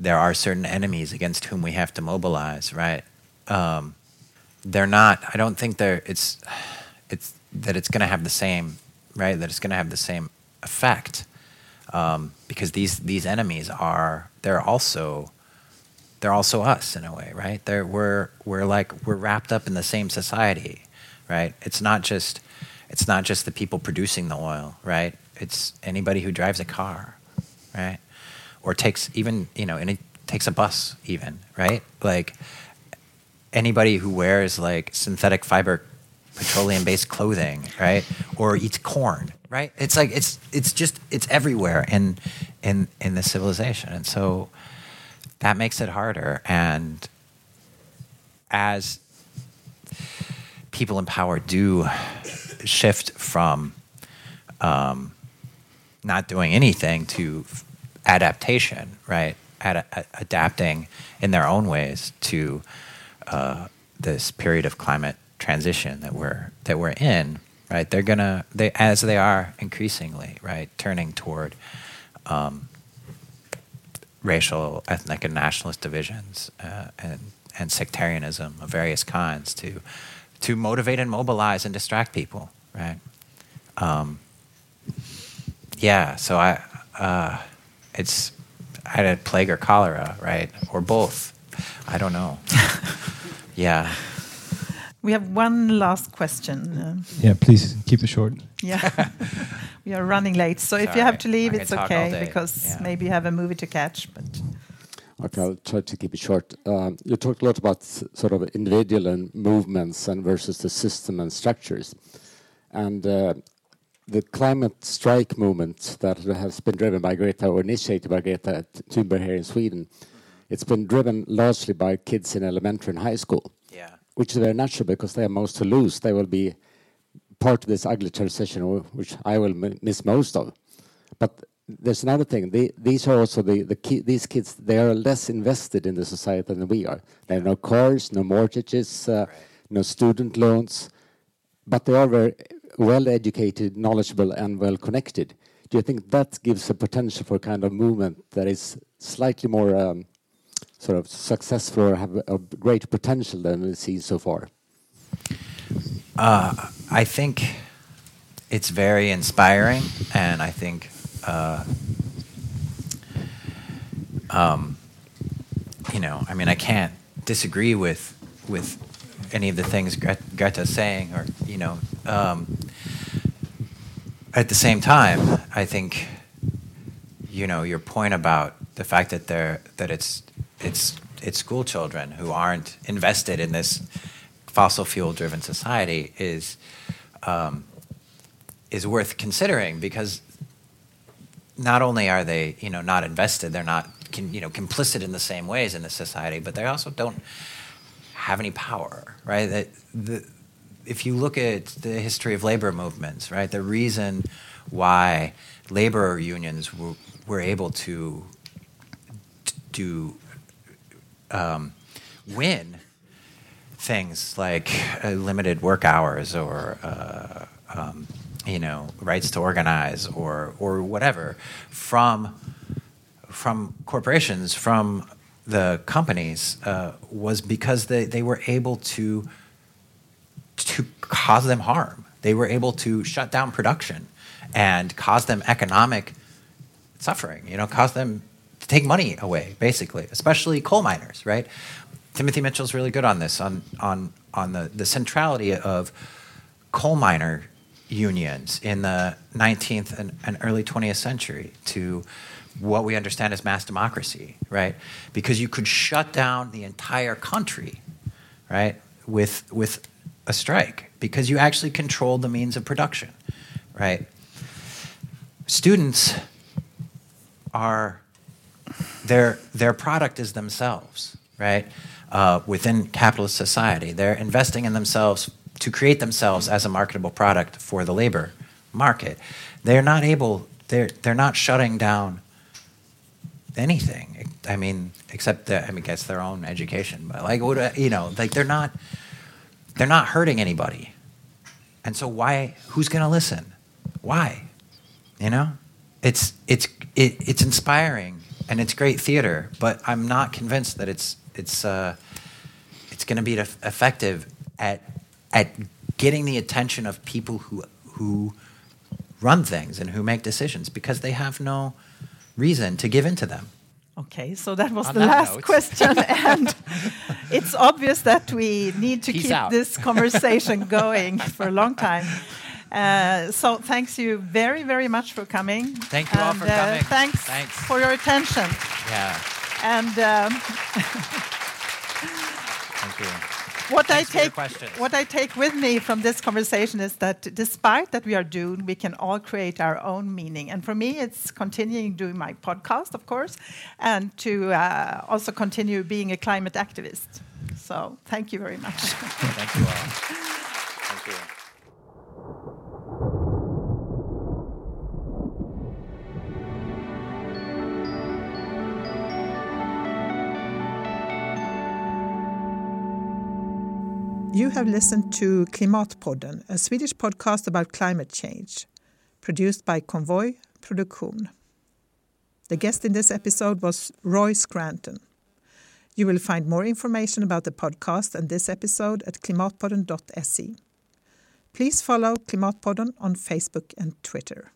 there are certain enemies against whom we have to mobilize, right? um, they're not. I don't think they're. It's it's that it's going to have the same right. That it's going to have the same effect um, because these these enemies are they're also they're also us in a way, right? They're we're we're like we're wrapped up in the same society, right? It's not just it's not just the people producing the oil, right? It's anybody who drives a car, right? Or takes even you know, and it takes a bus even, right? Like anybody who wears like synthetic fiber petroleum based clothing, right? Or eats corn, right? It's like it's it's just it's everywhere in in in the civilization. And so that makes it harder and as people in power do shift from um, not doing anything to adaptation, right? Ad- adapting in their own ways to uh, this period of climate transition that we're that we're in, right? They're gonna they as they are increasingly right turning toward um, racial, ethnic, and nationalist divisions uh, and and sectarianism of various kinds to to motivate and mobilize and distract people, right? Um, yeah, so I uh, it's I had a plague or cholera, right, or both. I don't know. Yeah. We have one last question. Yeah, please keep it short. Yeah. we are running late. So Sorry, if you have to leave, I it's okay because Yeah. maybe you have a movie to catch. But Okay, I'll try to keep it short. Um, you talked a lot about s- sort of individual and movements and versus the system and structures, and uh, the climate strike movement that has been driven by Greta or initiated by Greta Thunberg here in Sweden. It's been driven largely by kids in elementary and high school, Yeah. Which is very natural because they have most to lose. They will be part of this ugly transition, which I will m- miss most of. But there's another thing. They, these are also the, the ki- these kids. They are less invested in the society than we are. They have no cars, no mortgages, uh, no student loans, but they are very well educated, knowledgeable, and well connected. Do you think that gives a potential for a kind of movement that is slightly more um, sort of successful or have a, greater potential than we've seen so far? Uh, I think it's very inspiring, and I think, uh, um, you know, I mean, I can't disagree with with any of the things Gre- Greta's saying, or you know, um, at the same time, I think, you know, your point about the fact that they're that it's it's it's school children who aren't invested in this fossil fuel driven society is um, is worth considering because not only are they you know not invested they're not you know complicit in the same ways in the society but they also don't have any power right? That the, if you look at the history of labor movements right the reason why labor unions were, were able to to um, win things like uh, limited work hours or uh, um, you know rights to organize or or whatever from from corporations from the companies uh, was because they, they were able to to cause them harm. They were able to shut down production and cause them economic suffering. You know, cause them take money away, basically, especially coal miners, right? Timothy Mitchell's really good on this, on on on the, the centrality of coal miner unions in the 19th and, and early 20th century to what we understand as mass democracy, right? Because you could shut down the entire country, right, with with a strike because you actually controlled the means of production, right? Students are their their product is themselves, right? Uh, within capitalist society, they're investing in themselves to create themselves as a marketable product for the labor market. They're not able. They're they're not shutting down anything. I mean, except that I mean, guess their own education. But like, what you know, like they're not they're not hurting anybody. And so why? Who's going to listen? Why? You know, it's it's it, it's inspiring and it's great theater, but I'm not convinced that it's it's uh, it's going to be effective at at getting the attention of people who who run things and who make decisions because they have no reason to give in to them. Okay, so that was On the that last note. question, and it's obvious that we need to Peace keep out. this conversation going for a long time. Uh, so, thanks you very, very much for coming. Thank you all for uh, coming. Thanks, Thanks. for your attention. Yeah. And um, Thank you. what Thanks I take, what I take with me from this conversation is that despite that we are doomed, we can all create our own meaning. And for me, it's continuing doing my podcast, of course, and to uh, also continue being a climate activist. So, thank you very much. Thank you all. Thank you. You have listened to Klimatpodden, a Swedish podcast about climate change, produced by Convoy Produktion. The guest in this episode was Roy Scranton. You will find more information about the podcast and this episode at klimatpodden.se. Please follow Klimatpodden on Facebook and Twitter.